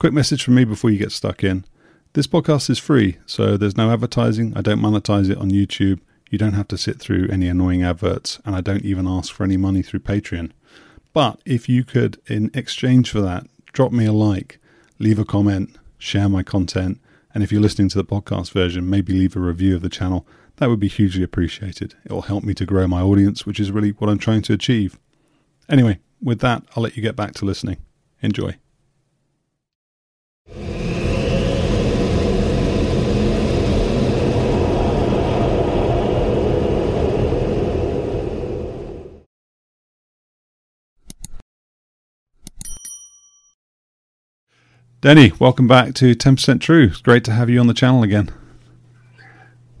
Quick message from me before you get stuck in. This podcast is free, so there's no advertising. I don't monetize it on YouTube. You don't have to sit through any annoying adverts, and I don't even ask for any money through Patreon. But if you could, in exchange for that, drop me a like, leave a comment, share my content, and if you're listening to the podcast version, maybe leave a review of the channel, that would be hugely appreciated. It will help me to grow my audience, which is really what I'm trying to achieve. Anyway, with that, I'll let you get back to listening. Enjoy. Denny, welcome back to 10% True. It's great to have you on the channel again.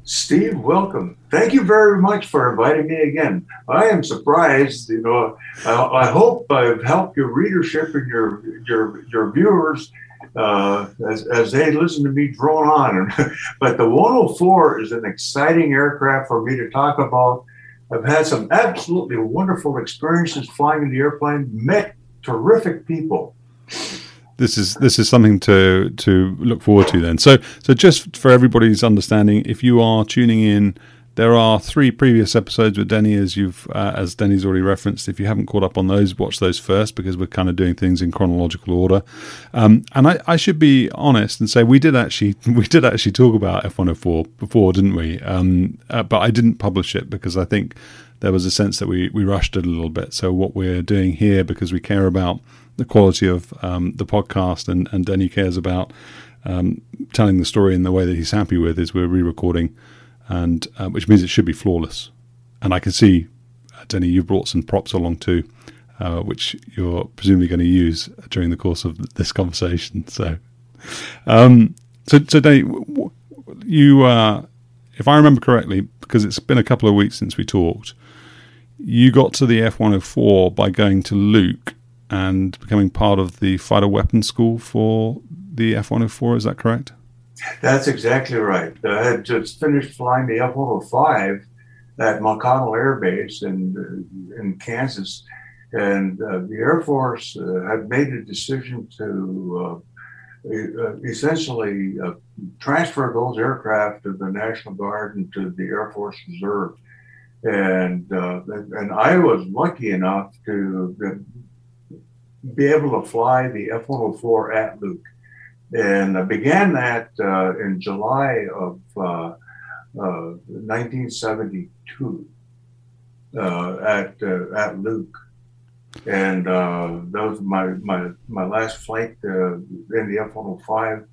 Steve, welcome. Thank you very much for inviting me again. I am surprised. You know, I, I hope I've helped your readership and your your your viewers uh, as, as they listen to me drone on. but the 104 is an exciting aircraft for me to talk about. I've had some absolutely wonderful experiences flying in the airplane. Met terrific people this is this is something to to look forward to then. So so just for everybody's understanding, if you are tuning in, there are three previous episodes with Denny, as you've uh, as Denny's already referenced. If you haven't caught up on those, watch those first because we're kind of doing things in chronological order. Um, and I, I, should be honest and say we did actually we did actually talk about F one hundred four before, didn't we? Um, uh, but I didn't publish it because I think there was a sense that we we rushed it a little bit. So what we're doing here because we care about the quality of um, the podcast, and, and Denny cares about um, telling the story in the way that he's happy with, is we're re-recording, and uh, which means it should be flawless. And I can see, uh, Denny, you've brought some props along too, uh, which you're presumably going to use during the course of this conversation. So, um, so, so Denny, you, uh, if I remember correctly, because it's been a couple of weeks since we talked, you got to the F104 by going to Luke and becoming part of the fighter weapons school for the F 104. Is that correct? That's exactly right. I had just finished flying the F 105 at McConnell Air Base in, in Kansas. And uh, the Air Force uh, had made a decision to uh, essentially uh, transfer those aircraft to the National Guard and to the Air Force Reserve. And, uh, and I was lucky enough to be able to fly the F 104 at Luke. And I began that uh, in July of uh, 1972 uh, uh, at, uh, at Luke. And that was my, my, my last flight in the F 105.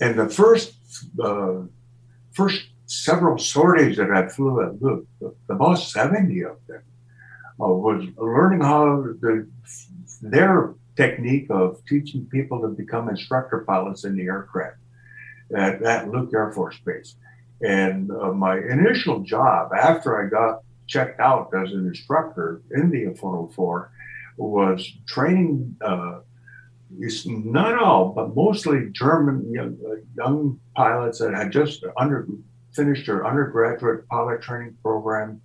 and the first, first several sorties that I flew at Luke, the about 70 of them, uh, was learning how the, their technique of teaching people to become instructor pilots in the aircraft at, at Luke Air Force Base. And uh, my initial job after I got checked out as an instructor in the F-104 was training uh, not all, but mostly German young, uh, young pilots that had just under, finished their undergraduate pilot training program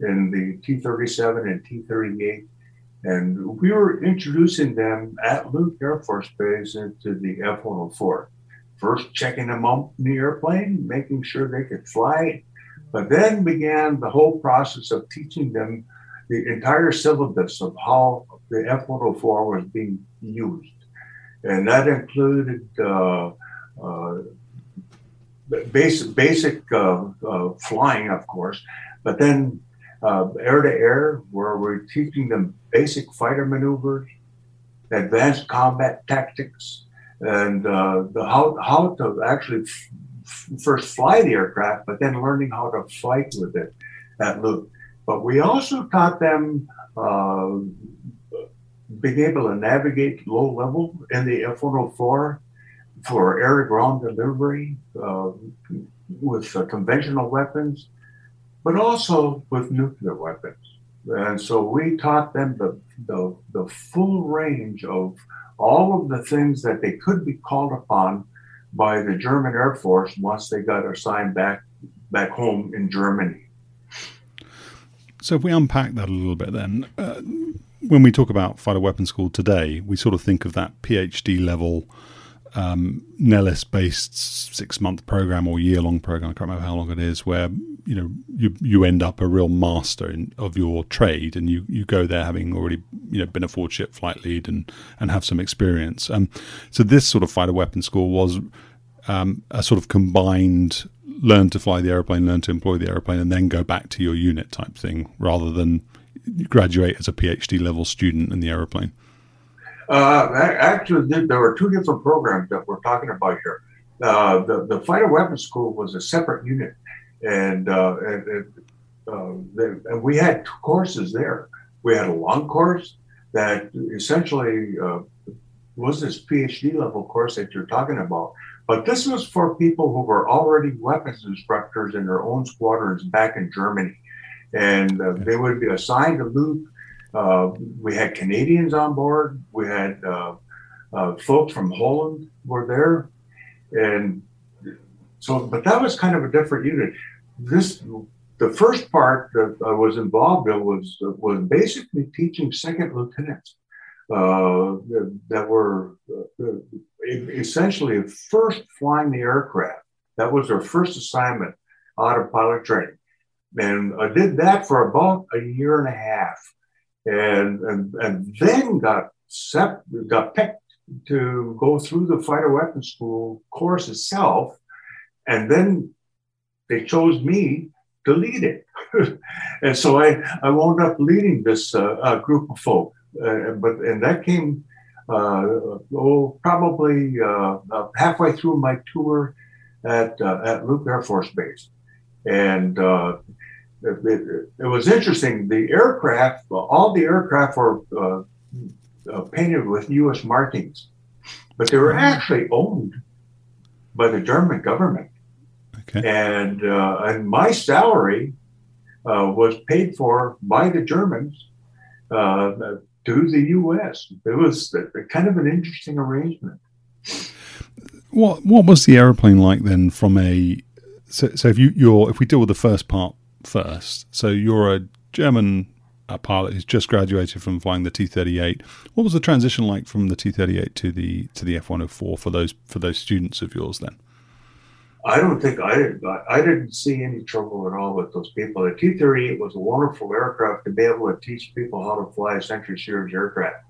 in the T 37 and T 38. And we were introducing them at Luke Air Force Base into the F 104. First, checking them up in the airplane, making sure they could fly. But then began the whole process of teaching them the entire syllabus of how the F 104 was being used. And that included uh, uh, basic basic uh, uh, flying, of course, but then air to air, where we're teaching them basic fighter maneuvers, advanced combat tactics, and uh, the, how how to actually f- first fly the aircraft, but then learning how to fight with it at Luke. But we also taught them uh, being able to navigate low level in the F-104 for air ground delivery uh, with uh, conventional weapons, but also with nuclear weapons. And so we taught them the, the, the full range of all of the things that they could be called upon by the German Air Force once they got assigned back back home in Germany. So if we unpack that a little bit, then uh, when we talk about fighter weapons school today, we sort of think of that PhD level um, Nellis based six month program or year long program. I can't remember how long it is, where you know you you end up a real master in, of your trade, and you, you go there having already you know been a four-ship flight lead and and have some experience. Um, so this sort of fighter weapons school was um, a sort of combined learn to fly the airplane, learn to employ the airplane, and then go back to your unit type thing, rather than graduate as a PhD level student in the airplane. Uh, actually, there were two different programs that we're talking about here. Uh, the, the fighter weapons school was a separate unit, and, uh, and, uh, and, we had two courses there. We had a long course that essentially uh, was this PhD level course that you're talking about. But this was for people who were already weapons instructors in their own squadrons back in Germany. And uh, they would be assigned to Luke uh, we had Canadians on board. We had uh, folks from Holland were there, and so. But that was kind of a different unit. This the first part that I was involved in was was basically teaching second lieutenants uh, that were uh, essentially first flying the aircraft. That was their first assignment out of pilot training, and I did that for about a year and a half. And and, and then got sep- got picked to go through the fighter weapons school course itself, and then they chose me to lead it, and so I I wound up leading this uh, uh, group of folk, uh, but and that came. Uh, oh, probably uh, halfway through my tour at at Luke Air Force Base, and it, it, was interesting. The aircraft, all the aircraft were uh, uh, painted with U.S. markings, but they were actually owned by the German government. Okay. And uh, and my salary uh, was paid for by the Germans uh, to the U.S. It was kind of an interesting arrangement. What what was the airplane like then? From a so, so if you you're if we deal with the first part first. So you're a German uh, pilot who's just graduated from flying the T-38. What was the transition like from the T-38 to the to the F-104 for those for those students of yours then? I don't think I did. I didn't see any trouble at all with those people. The T-38 was a wonderful aircraft to be able to teach people how to fly a Century Series aircraft.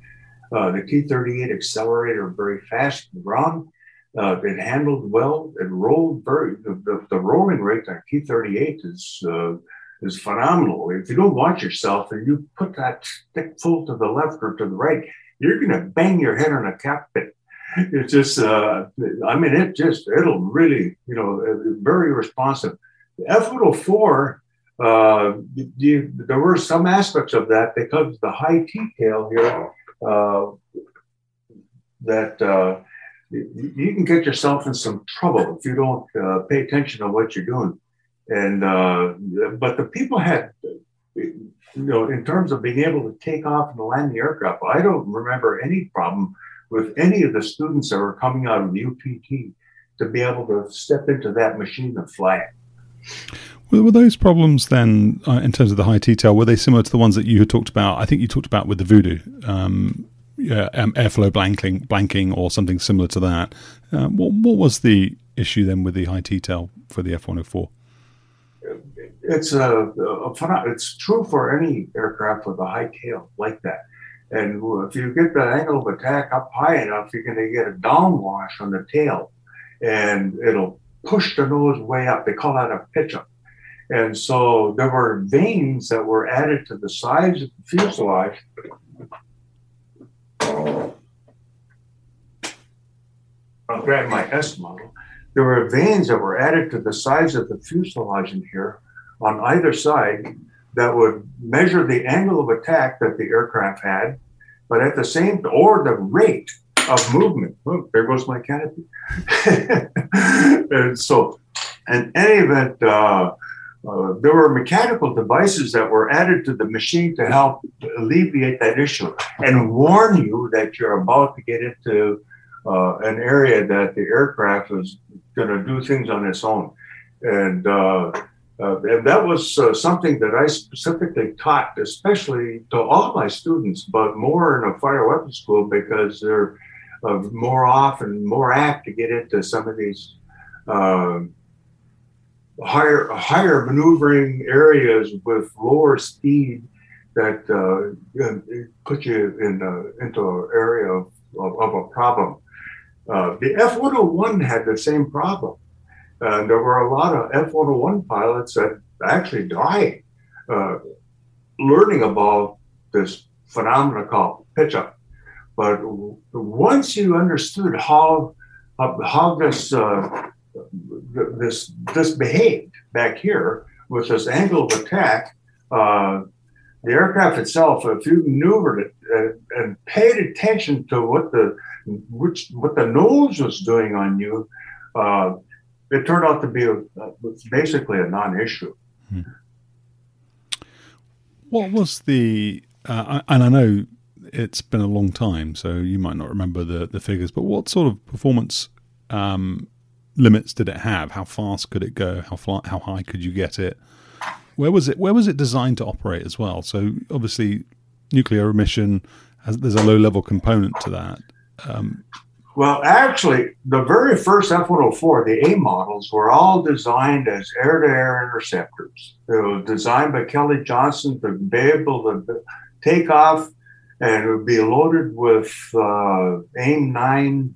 Uh, the T-38 accelerated very fast and ground. Uh, it handled well. It rolled very. The, the, the rolling rate on T-38 is uh, is phenomenal. If you don't watch yourself and you put that stick full to the left or to the right, you're going to bang your head on a cockpit. It's just, uh, I mean, it just, it'll really, you know, uh, very responsive. F-104, uh, you, there were some aspects of that because the high T-tail here uh, that uh, you can get yourself in some trouble if you don't uh, pay attention to what you're doing. And but the people had, you know, in terms of being able to take off and land the aircraft, I don't remember any problem with any of the students that were coming out of the UPT to be able to step into that machine and fly it. Were those problems then, uh, in terms of the high T-tail, were they similar to the ones that you had talked about? I think you talked about with the Voodoo. Um, uh, um, airflow blanking, blanking or something similar to that. Uh, what, what was the issue then with the high T-tail for the F-104? It's a, a, it's true for any aircraft with a high tail like that. And if you get the angle of attack up high enough, you're going to get a downwash on the tail, and it'll push the nose way up. They call that a pitch up. And so there were vanes that were added to the sides of the fuselage. I'll grab my S model. There were vanes that were added to the sides of the fuselage in here on either side that would measure the angle of attack that the aircraft had, but at the same or the rate of movement. There goes my canopy. and so, in any event, uh, uh, there were mechanical devices that were added to the machine to help alleviate that issue and warn you that you're about to get into uh, an area that the aircraft is going to do things on its own. And, uh, uh and that was uh, something that I specifically taught, especially to all my students, but more in a fire weapons school because they're more often more apt to get into some of these higher higher maneuvering areas with lower speed that uh, put you in uh, into an area of, of, of a problem. Uh, the F-101 had the same problem. Uh, there were a lot of F-101 pilots that actually died uh, learning about this phenomenon called pitch up. But once you understood how how this uh, this this behaved back here with this angle of attack. Uh, the aircraft itself, if you maneuvered it uh, and paid attention to what the which what the nose was doing on you, uh, it turned out to be a, basically a non-issue. Hmm. What was the? Uh, and I know it's been a long time, so you might not remember the the figures. But what sort of performance um, limits did it have? How fast could it go? How far, how high could you get it? Where was it? Where was it designed to operate as well? So obviously, nuclear emission has, there's a low level component to that. Um, well, actually, the very first F-104, the A models, were all designed as air-to-air interceptors. They were designed by Kelly Johnson to be able to take off and it would be loaded with uh, AIM-9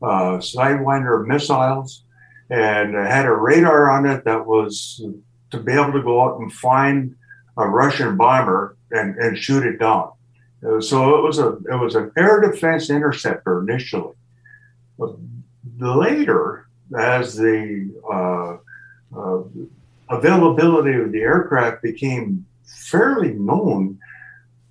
uh, Sidewinder missiles and had a radar on it that was to be able to go out and find a Russian bomber and, and shoot it down. Uh, so it was a it was an air defense interceptor initially. Later, as the uh, uh, availability of the aircraft became fairly known,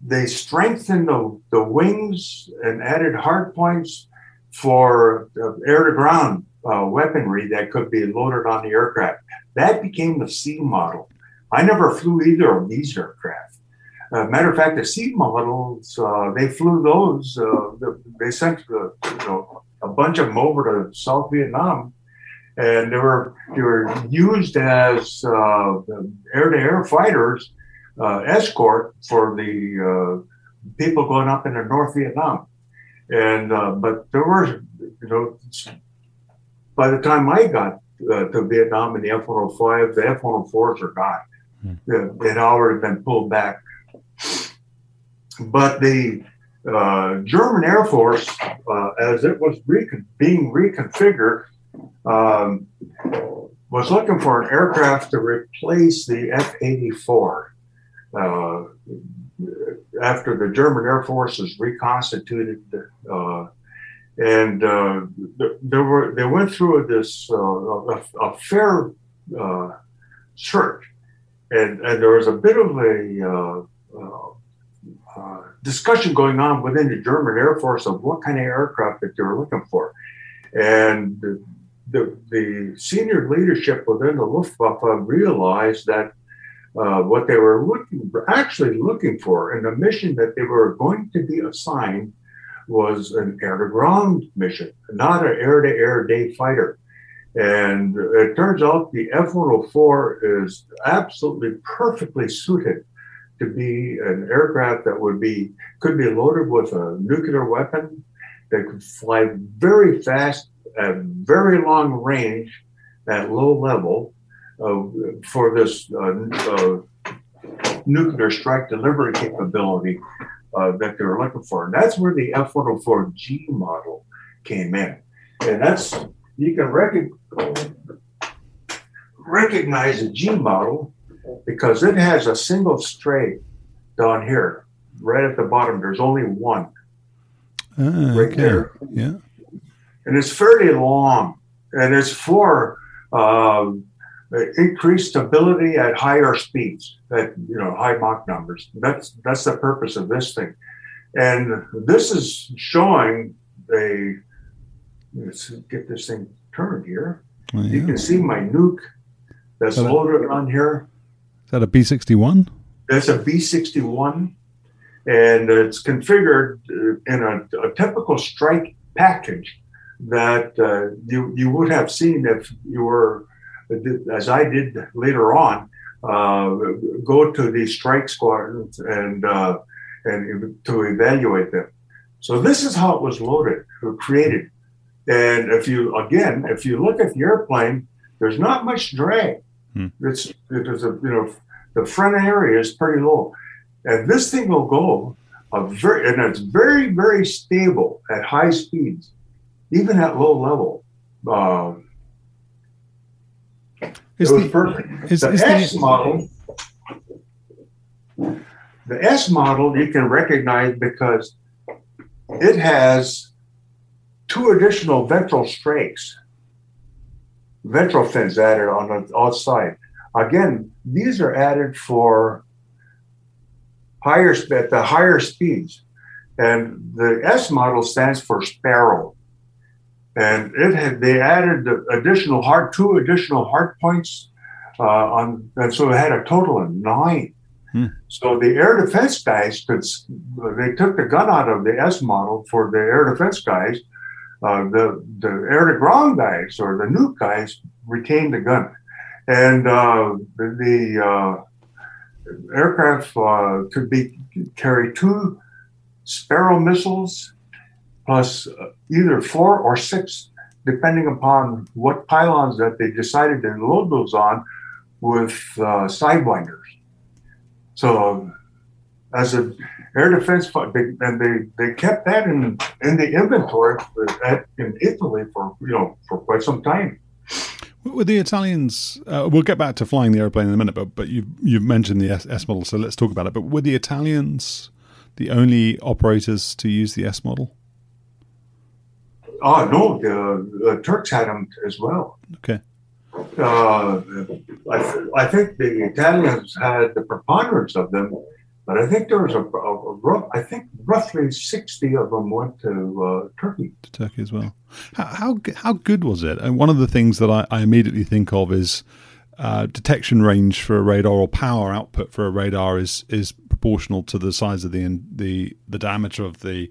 they strengthened the, the wings and added hard points for air to ground uh, weaponry that could be loaded on the aircraft. That became the C model. I never flew either of these aircraft. Uh, matter of fact, the C models, uh, they flew those. Uh, they sent uh, you know, a bunch of them over to South Vietnam, and they were they were used as air to air fighters escort for the people going up into North Vietnam. And uh, but there were, you know, by the time I got uh, to Vietnam in the F-105, the F-104s are gone. Hmm. It had already been pulled back. But the uh, German Air Force, uh, as it was recon- being reconfigured, um, was looking for an aircraft to replace the F-84. Uh, after the German Air Force was reconstituted, uh, and uh, there were they went through this uh, a, a, fair search, and and there was a bit of a uh, discussion going on within the German Air Force of what kind of aircraft that they were looking for, and the, the, senior leadership within the Luftwaffe realized that uh, what they were looking for, actually looking for, and the mission that they were going to be assigned was an air to ground mission, not an air to air day fighter. And it turns out the F 104 is absolutely perfectly suited to be an aircraft that would be could be loaded with a nuclear weapon that could fly very fast at very long range at low level uh, for this uh, uh, nuclear strike delivery capability that they're looking for. And that's where the F-104G model came in. And that's, you can recognize, recognize the G model because it has a single strake down here, right at the bottom. There's only one. Ah, right okay. there. Yeah. And it's fairly long, and it's for um, increased stability at higher speeds, at you know high Mach numbers. That's that's the purpose of this thing, and this is showing a. Let's get this thing turned here. Oh, yeah. You can see my nuke that's loaded on here. That a B sixty one? That's a B sixty one, and it's configured in a, a typical strike package that uh, you you would have seen if you were as I did later on, uh, go to these strike squadrons and uh, and to evaluate them. So this is how it was loaded or created. And if you again, if you look at the airplane, there's not much drag. Hmm. It's there's a you know the front area is pretty low, and this thing will go a very and it's very very stable at high speeds, even at low level. Uh, is it was the, perfect. Is, the is S the, model, the S model you can recognize because it has two additional ventral strakes, ventral fins added on the outside. Again, these are added for higher at the higher speeds, and the S model stands for Sparrow and it had they added the additional hard two additional hard points uh, on, and so it had a total of nine. Hmm. So the air defense guys could they took the gun out of the S model for the air defense guys. Uh, the the air to ground guys or the nuke guys retained the gun, and uh, the, the uh, aircraft uh, could be carry two Sparrow missiles plus uh, either four or six, depending upon what pylons that they decided to load those on with uh, sidewinders. So, as an air defense, and they, they kept that in in the inventory at, in Italy for you know for quite some time. With the Italians, uh, we'll get back to flying the airplane in a minute, but but you you've mentioned the S, S model, so let's talk about it. But were the Italians the only operators to use the S model? Oh no, the, the Turks had them as well. Okay. Uh, I, th- I think the Italians had the preponderance of them, but I think there was a, a, a rough, I think roughly sixty of them went to uh, Turkey. To Turkey as well. How, how, how good was it? And one of the things that I, I immediately think of is uh, detection range for a radar or power output for a radar is is proportional to the size of the the the diameter of the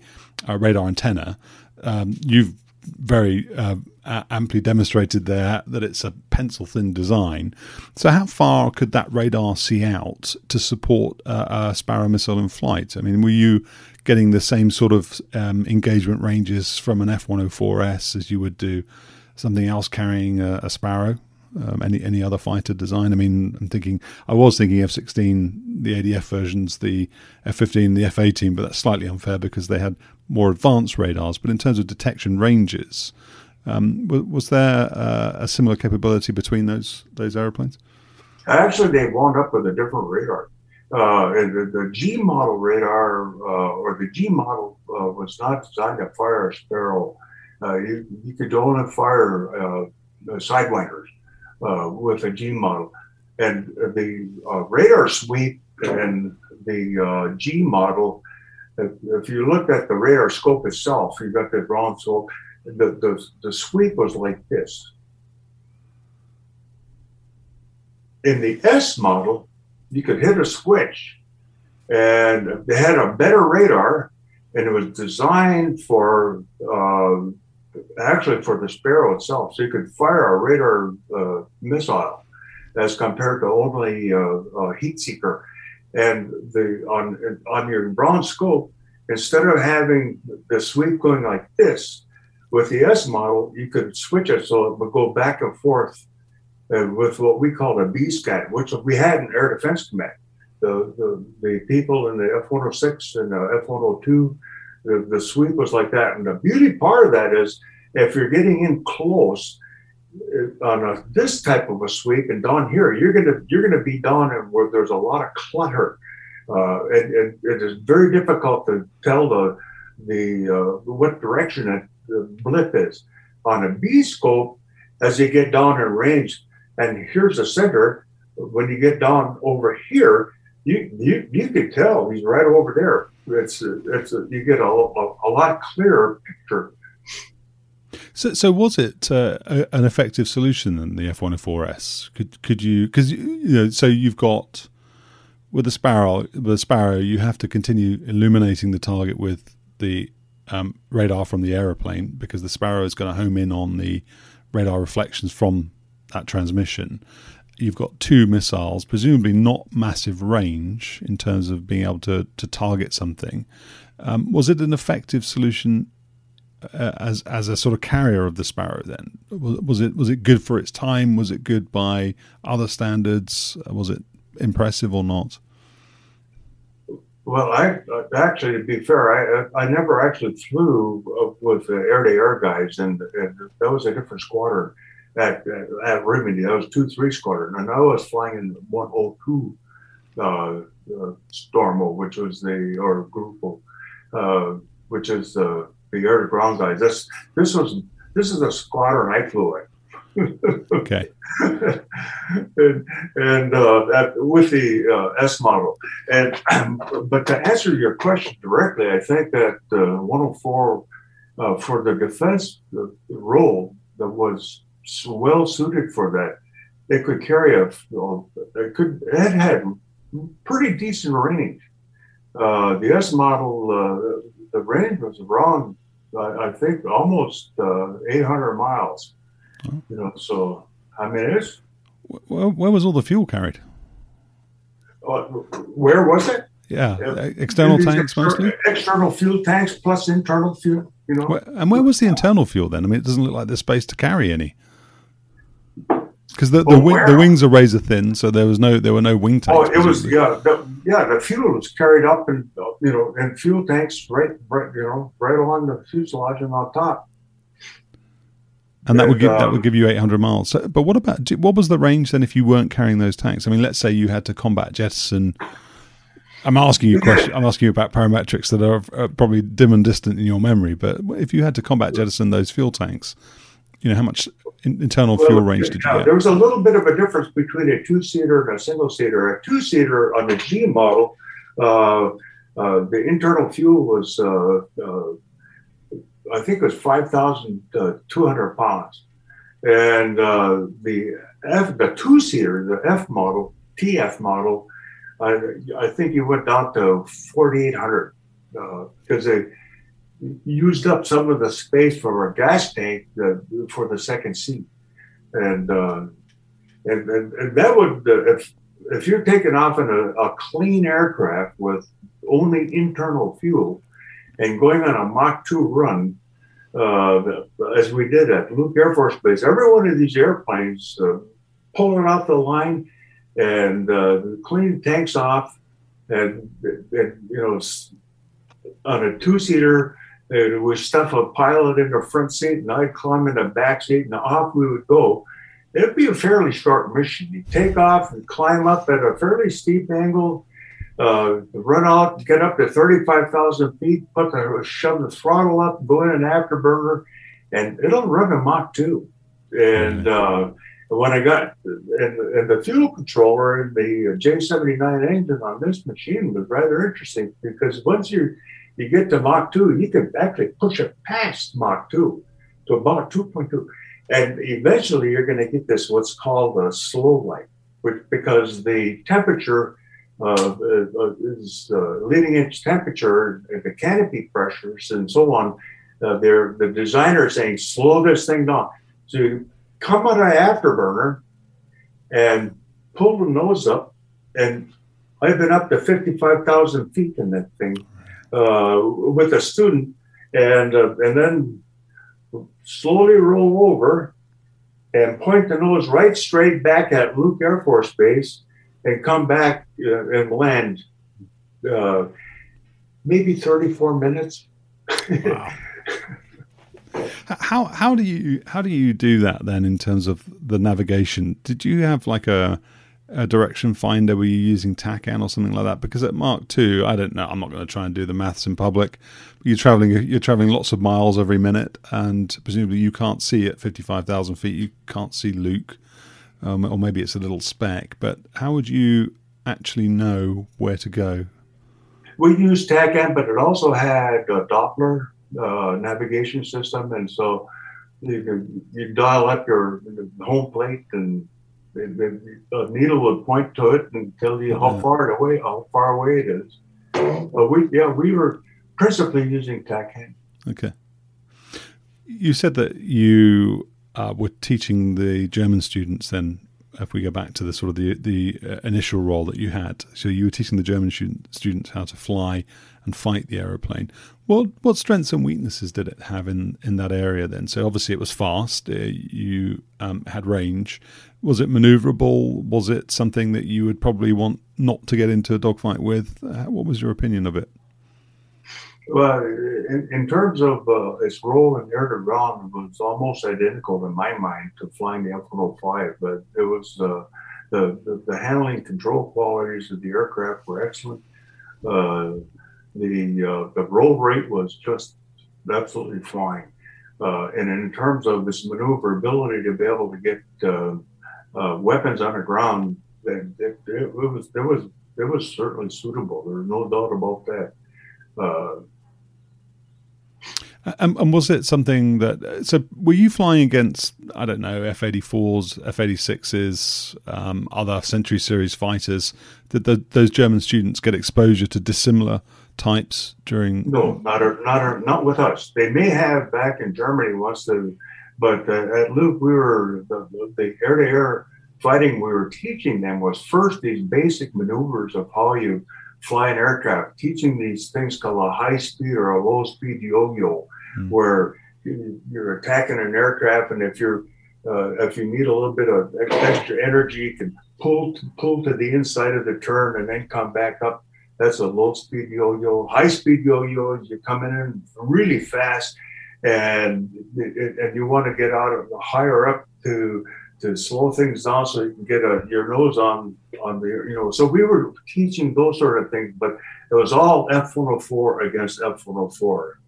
uh, radar antenna um, you've very uh, amply demonstrated there that it's a pencil thin design. So, how far could that radar see out to support a Sparrow missile in flight? I mean, were you getting the same sort of um, engagement ranges from an F 104S as you would do something else carrying a, a Sparrow? um, any any other fighter design. I mean, I'm thinking I was thinking F-16, the ADF versions, the F-15, the F-18, but that's slightly unfair because they had more advanced radars. But in terms of detection ranges, um, was, there uh, a similar capability between those those airplanes? Actually, they wound up with a different radar. Uh, the, the, G model radar uh, or the G model uh, was not designed to fire a Sparrow. Uh, you, you could only fire uh, sidewinders with a G model. And the radar sweep and the G model, if, if, you look at the radar scope itself, you've got the ground scope, the, the, the sweep was like this. In the S model, you could hit a switch and they had a better radar and it was designed for uh, actually for the Sparrow itself. So you could fire a radar uh, missile as compared to only uh, a heat seeker. And the on on your bronze scope, instead of having the sweep going like this, with the S model, you could switch it so it would go back and forth uh, with what we call a B scan, which we had in Air Defense Command. The, the, the people in the F 106 and the F 102 the, the sweep was like that. And the beauty part of that is if you're getting in close, on a, this type of a sweep and down here, you're gonna you're gonna be down where there's a lot of clutter, uh, and, and, it is very difficult to tell the the uh, what direction the blip is. On a B scope, as you get down in range, and here's the center. When you get down over here, you you you could tell he's right over there. It's it's a, you get a, a, a lot clearer picture so, so was it uh, a, an effective solution in the F104S? Could could you because you know so you've got with the Sparrow the Sparrow you have to continue illuminating the target with the um, radar from the aeroplane because the Sparrow is going to home in on the radar reflections from that transmission. You've got two missiles, presumably not massive range in terms of being able to to target something. Um, was it an effective solution uh, as as a sort of carrier of the Sparrow? Then was, was, it was it good for its time? Was it good by other standards? Was it impressive or not? Well, I actually, to be fair, I I never actually flew uh, with the air to air guys, and, and, that was a different squadron at at Rimini. That was two three squadron, and I was flying in one hundred oh two uh, uh, Stormo, which was the or Gruppo, uh, which is the the air to ground guys. This this was this is a squadron I flew in. Okay. and and uh, with the uh, S model, and but to answer your question directly, I think that uh, 104 uh, for the defense role that was well suited for that. It could carry a, it could it had pretty decent range. Uh, the S model, uh, the range was around I, I think almost uh, 800 miles. Oh. You know, so I mean, it's where, where was all the fuel carried? Uh, where was it? Yeah, uh, external tanks exter- mostly. External fuel tanks plus internal fuel. You know, where, and where was the internal fuel then? I mean, it doesn't look like there's space to carry any. Because the the, wing, the, wings are razor thin, so there was no there were no wing tanks. Oh, it was yeah, the, yeah. The fuel was carried up in you know in fuel tanks right right you know right along the fuselage and on top. And that would give that would um, give you 800 miles. So, but what about what was the range then if you weren't carrying those tanks? I mean, let's say you had to combat jettison. I'm asking you question. I'm asking you about parametrics that are, probably dim and distant in your memory. But if you had to combat jettison those fuel tanks, you know how much internal well, fuel range did you get? There was a little bit of a difference between a two-seater and a single-seater. A two-seater on the G model, uh, uh, the internal fuel was, uh, uh I think, it was five thousand two hundred pounds, and uh, the F, the two-seater, the F model, TF model, I, I think you went down to forty-eight hundred because uh, they used up some of the space for a gas tank for the second seat, and uh, and, and, and that would uh, if if you're taking off in a, a, clean aircraft with only internal fuel and going on a Mach 2 run, uh, as we did at Luke Air Force Base, every one of these airplanes uh, pulling off the line and uh, clean tanks off, and, and you know on a two seater it would stuff a pilot in the front seat, and I'd climb in the back seat, and off we would go. It'd be a fairly short mission. You take off and climb up at a fairly steep angle, uh, run out, get up to 35,000 feet, put the, shove the throttle up, go in an afterburner, and it'll run a Mach 2. And uh, when I got, and, and the fuel controller in the J79 engine on this machine was rather interesting because once you you get to Mach 2, you can actually push it past Mach 2 to about 2.2. And eventually you're going to get this what's called a slow light, which because the temperature uh, uh, is uh, leading edge temperature, the canopy pressures, and so on. Uh, they're the designer is saying slow this thing down. So you come on an afterburner and pull the nose up, and I've been up to 55,000 feet in that thing uh, with a student, and uh, and then slowly roll over and point the nose right straight back at Luke Air Force Base, and come back uh, and land. Uh, maybe 34 minutes. wow. How how do you how do you do that then in terms of the navigation? Did you have like a a direction finder? Were you using TACAN or something like that? Because at Mach Two, I don't know. I'm not going to try and do the maths in public. You're traveling. You're traveling lots of miles every minute, and presumably you can't see at 55,000 feet. You can't see Luke, um, or maybe it's a little speck. But how would you actually know where to go? We used TACAN, but it also had a Doppler uh, navigation system, and so you you dial up your home plate and the, the, needle would point to it and tell you how far away how far away it is. But we yeah we were principally using TACAN. Okay. You said that you uh, were teaching the German students then. If we go back to the sort of the the uh, initial role that you had, so you were teaching the German student, students how to fly and fight the aeroplane. What what strengths and weaknesses did it have in, in that area then? So obviously it was fast. Uh, you um, had range. Was it maneuverable? Was it something that you would probably want not to get into a dogfight with? Uh, what was your opinion of it? Well, in, in terms of uh, its role in air to ground, it was almost identical in my mind to flying the F-105, but it was uh, the, the, the handling control qualities of the aircraft were excellent. Uh, the uh, the roll rate was just absolutely fine. Uh, and in terms of its maneuverability to be able to get uh, weapons on the ground, it, it, it, was it was it was certainly suitable. There's no doubt about that. And, and, was it something that? So, were you flying against I don't know F eighty fours, F eighty sixes, um, other Century Series fighters? Did the, those German students get exposure to dissimilar types during? No, not a, not not with us. They may have back in Germany once the, but uh, at Luke we were the, the air-to-air fighting we were teaching them was first these basic maneuvers of how you fly an aircraft, teaching these things called a high speed or a low speed yo-yo, mm. where you're attacking an aircraft, and if you're uh, if you need a little bit of extra energy, you can pull to, pull to the inside of the turn and then come back up that's a low speed yo yo. High speed yo yo you're coming in really fast, and and you want to get out of higher up to to slow things down so you can get a, your nose on on the you know. So we were teaching those sort of things, but it was all F one hundred four against F one hundred four.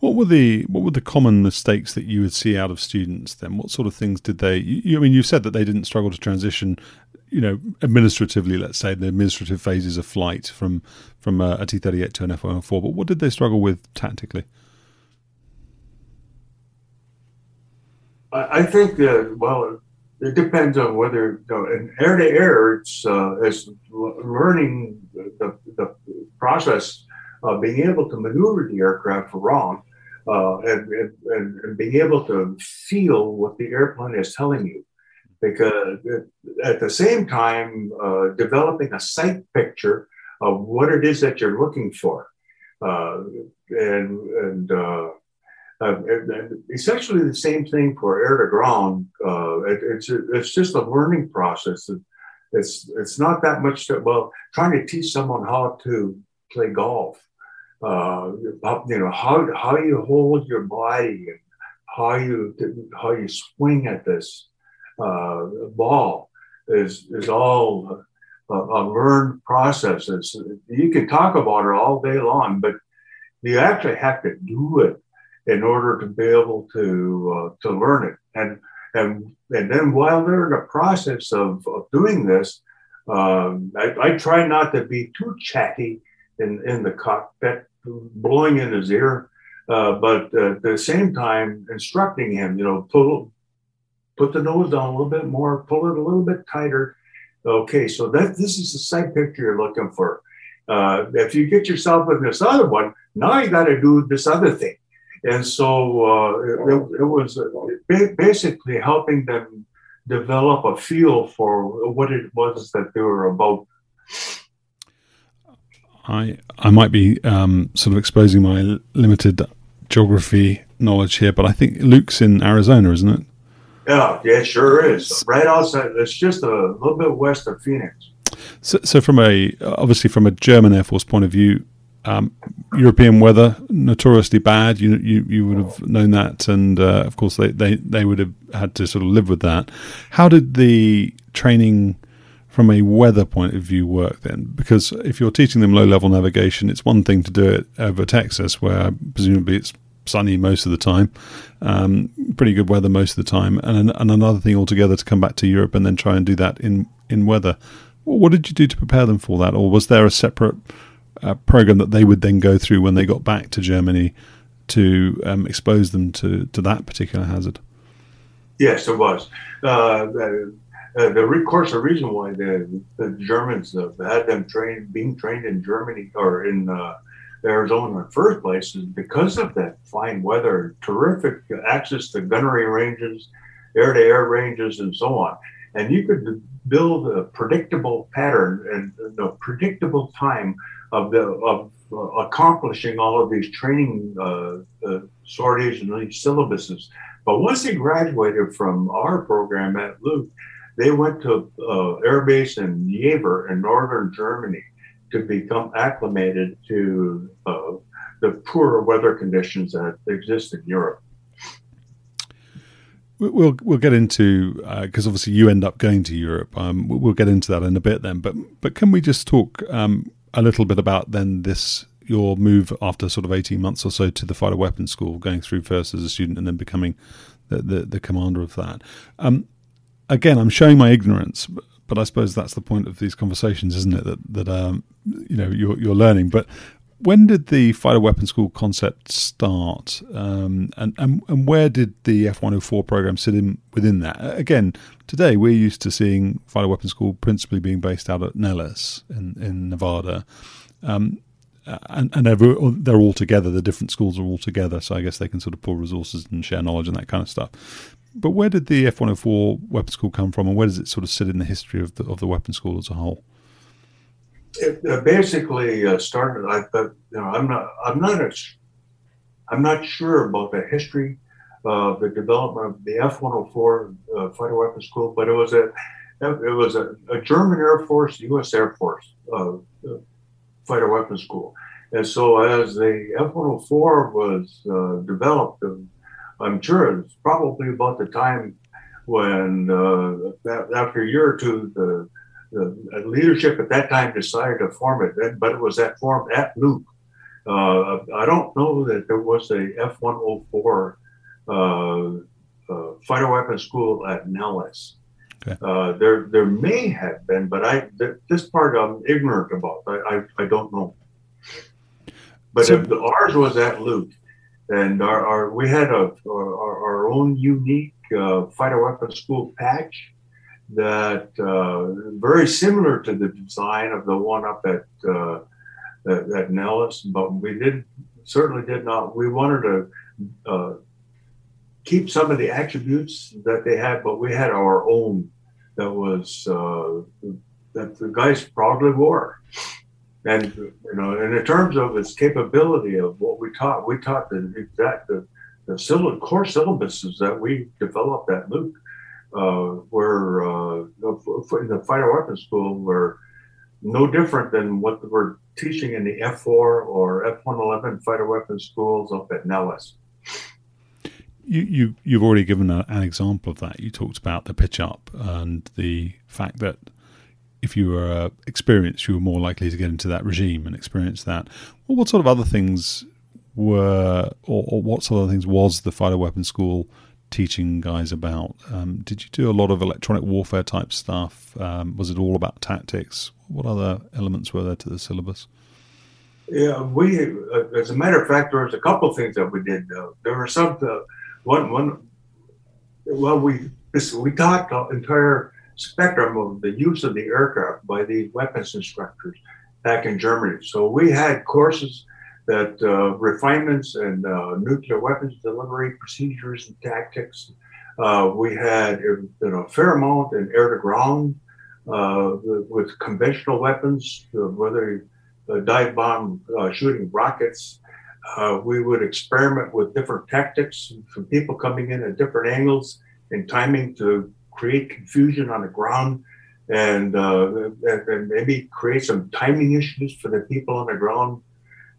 What were the what were the common mistakes that you would see out of students? Then, what sort of things did they? You, I mean, you said that they didn't struggle to transition you know, administratively, let's say the administrative phases of flight from from uh, a a T38 to an F104. But what did they struggle with tactically? I think that well, it depends on whether you know, in air to air, it's uh, learning the, the process of being able to maneuver the aircraft around uh, and, and, and being able to feel what the airplane is telling you because at the same time, uh, developing a sight picture of what it is that you're looking for. Uh, and and, uh, uh essentially the same thing for air to ground. Uh, it, it's, it's just a learning process. It's, it's not that much, to, well, trying to teach someone how to play golf. Uh, you know how how you hold your body and how you how you swing at this uh, ball is is all a, a learned process. It's, you can talk about it all day long, but you actually have to do it in order to be able to uh, to learn it. And and and then while they're in the process of, of doing this, um, I, I, try not to be too chatty in in the cockpit, blowing in his ear. Uh, but at the same time, instructing him, you know, pull put the nose down a little bit more, pull it a little bit tighter. Okay, so that this is the sight picture you're looking for. Uh, if you get yourself in this other one, now you got to do this other thing. And so uh, it, it, was basically helping them develop a feel for what it was that they were about. I I might be um, sort of exposing my limited geography knowledge here, but I think Luke's in Arizona, isn't it? Yeah, yeah, it sure is. Right outside, it's just a little bit west of Phoenix. So, so from a obviously from a German Air Force point of view, Um, European weather notoriously bad. You you you would have known that, and uh, of course they, they they would have had to sort of live with that. How did the training from a weather point of view work then? Because if you're teaching them low level navigation, it's one thing to do it over Texas, where presumably it's sunny most of the time, um, pretty good weather most of the time, and and another thing altogether to come back to Europe and then try and do that in in weather. What did you do to prepare them for that, or was there a separate uh, program that they would then go through when they got back to Germany to um, expose them to, to that particular hazard? Yes, it was. Uh, the, uh, the recourse, the reason why the, the Germans uh, had them trained, being trained in Germany or in uh, Arizona in the first place is because of that fine weather, terrific access to gunnery ranges, air to air ranges, and so on. And you could build a predictable pattern and a predictable time of the of uh, accomplishing all of these training uh, uh, sorties and these syllabuses. But once they graduated from our program at Luke, they went to uh, Air Base in Jever in northern Germany to become acclimated to uh, the poorer weather conditions that exist in Europe. We'll we'll get into because uh, obviously you end up going to Europe. Um, we'll get into that in a bit then. But but can we just talk um, a little bit about then this your move after sort of 18 months or so to the fighter weapons school, going through first as a student and then becoming the, the, the commander of that. Um, again, I'm showing my ignorance, but I suppose that's the point of these conversations, isn't it? That that um, you know you're you're learning. But when did the fighter weapons school concept start, um, and, and and where did the F104 program sit in within that? Again, today we're used to seeing fighter weapons school principally being based out at Nellis in in Nevada. Um, and, and they're, they're all together. The different schools are all together, so I guess they can sort of pull resources and share knowledge and that kind of stuff. But where did the F one hundred four weapon school come from, and where does it sort of sit in the history of the of the weapon school as a whole? It uh, basically uh, started. I, uh, you know, I'm not. I'm not. A, I'm not sure about the history of the development of the F-104 uh, fighter weapon school, but it was a. It was a, a German Air Force, U.S. Air Force uh, uh, fighter weapon school, and so as the F-104 was developed I'm sure it's probably about the time when, after a year or two, the, the, leadership at that time decided to form it, but it was that formed at Luke. Uh, I don't know that there was a F 104 uh, uh, fighter weapons school at Nellis. Okay. Uh, there, there may have been, but I th- this part I'm ignorant about. I, I, I don't know. But so, ours was at Luke, and our, our we had a our, our own unique uh, fighter weapons school patch that uh, very similar to the design of the one up at uh, at, at Nellis, but we did certainly did not. We wanted to uh, keep some of the attributes that they had, but we had our own that was uh, that the guys proudly wore. And you know, and in terms of its capability of what we taught, we taught the exact the, the core syllabuses that we developed at Luke uh, were uh, in the fighter weapons school were no different than what we're teaching in the F4 or F111 fighter weapons schools up at Nellis. You, you you've already given a, an example of that. You talked about the pitch up and the fact that if you were uh, experienced, you were more likely to get into that regime and experience that. Well, what sort of other things were, or, or what sort of things was the fighter weapons school teaching guys about? Um, did you do a lot of electronic warfare type stuff? Um, was it all about tactics? What other elements were there to the syllabus? Yeah, we, uh, as a matter of fact, there was a couple of things that we did. Uh, there were some, uh, one, one, well, we, this, we taught the entire spectrum of the use of the aircraft by the weapons instructors back in Germany. So we had courses that uh, refinements and uh, nuclear weapons delivery procedures and tactics. Uh, we had you know, a fair amount in air to ground uh, with conventional weapons, uh, whether dive bomb uh, shooting rockets. we would experiment with different tactics from people coming in at different angles and timing to create confusion on the ground uh, and, and, maybe create some timing issues for the people on the ground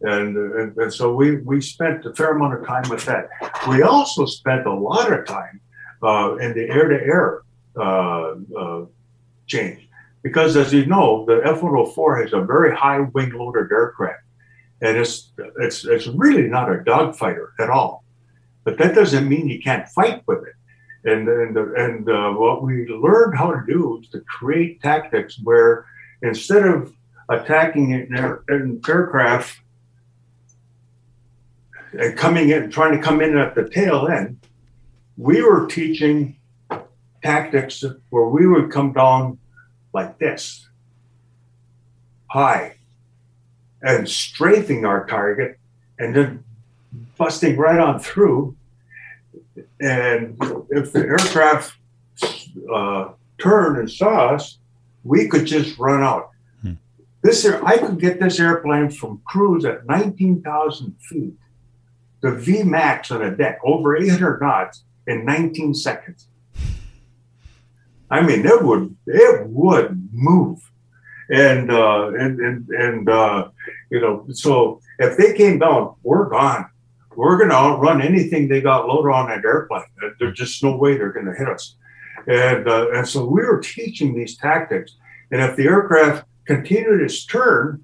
And, and, and, so we, we spent a fair amount of time with that. We also spent a lot of time uh, in the air to air change. Because as you know, the F 104 has a very high wing loaded aircraft. And it's, it's, it's really not a dogfighter at all. But that doesn't mean you can't fight with it. And, and, and uh, what we learned how to do is to create tactics where instead of attacking an, air, an aircraft coming in, trying to come in at the tail end, we were teaching tactics where we would come down like this, high, and strafing our target, and then busting right on through. And if the aircraft uh, turned and saw us, we could just run out. Hmm. This I could get this airplane from cruise at 19,000 feet the V max on a deck over 800 knots in 19 seconds. I mean, it would it would move, and uh, and and and uh, you know, so if they came down, we're gone. We're going to outrun anything they got loaded on that airplane. There's just no way they're going to hit us. And uh, and so we were teaching these tactics. And if the aircraft continued its turn,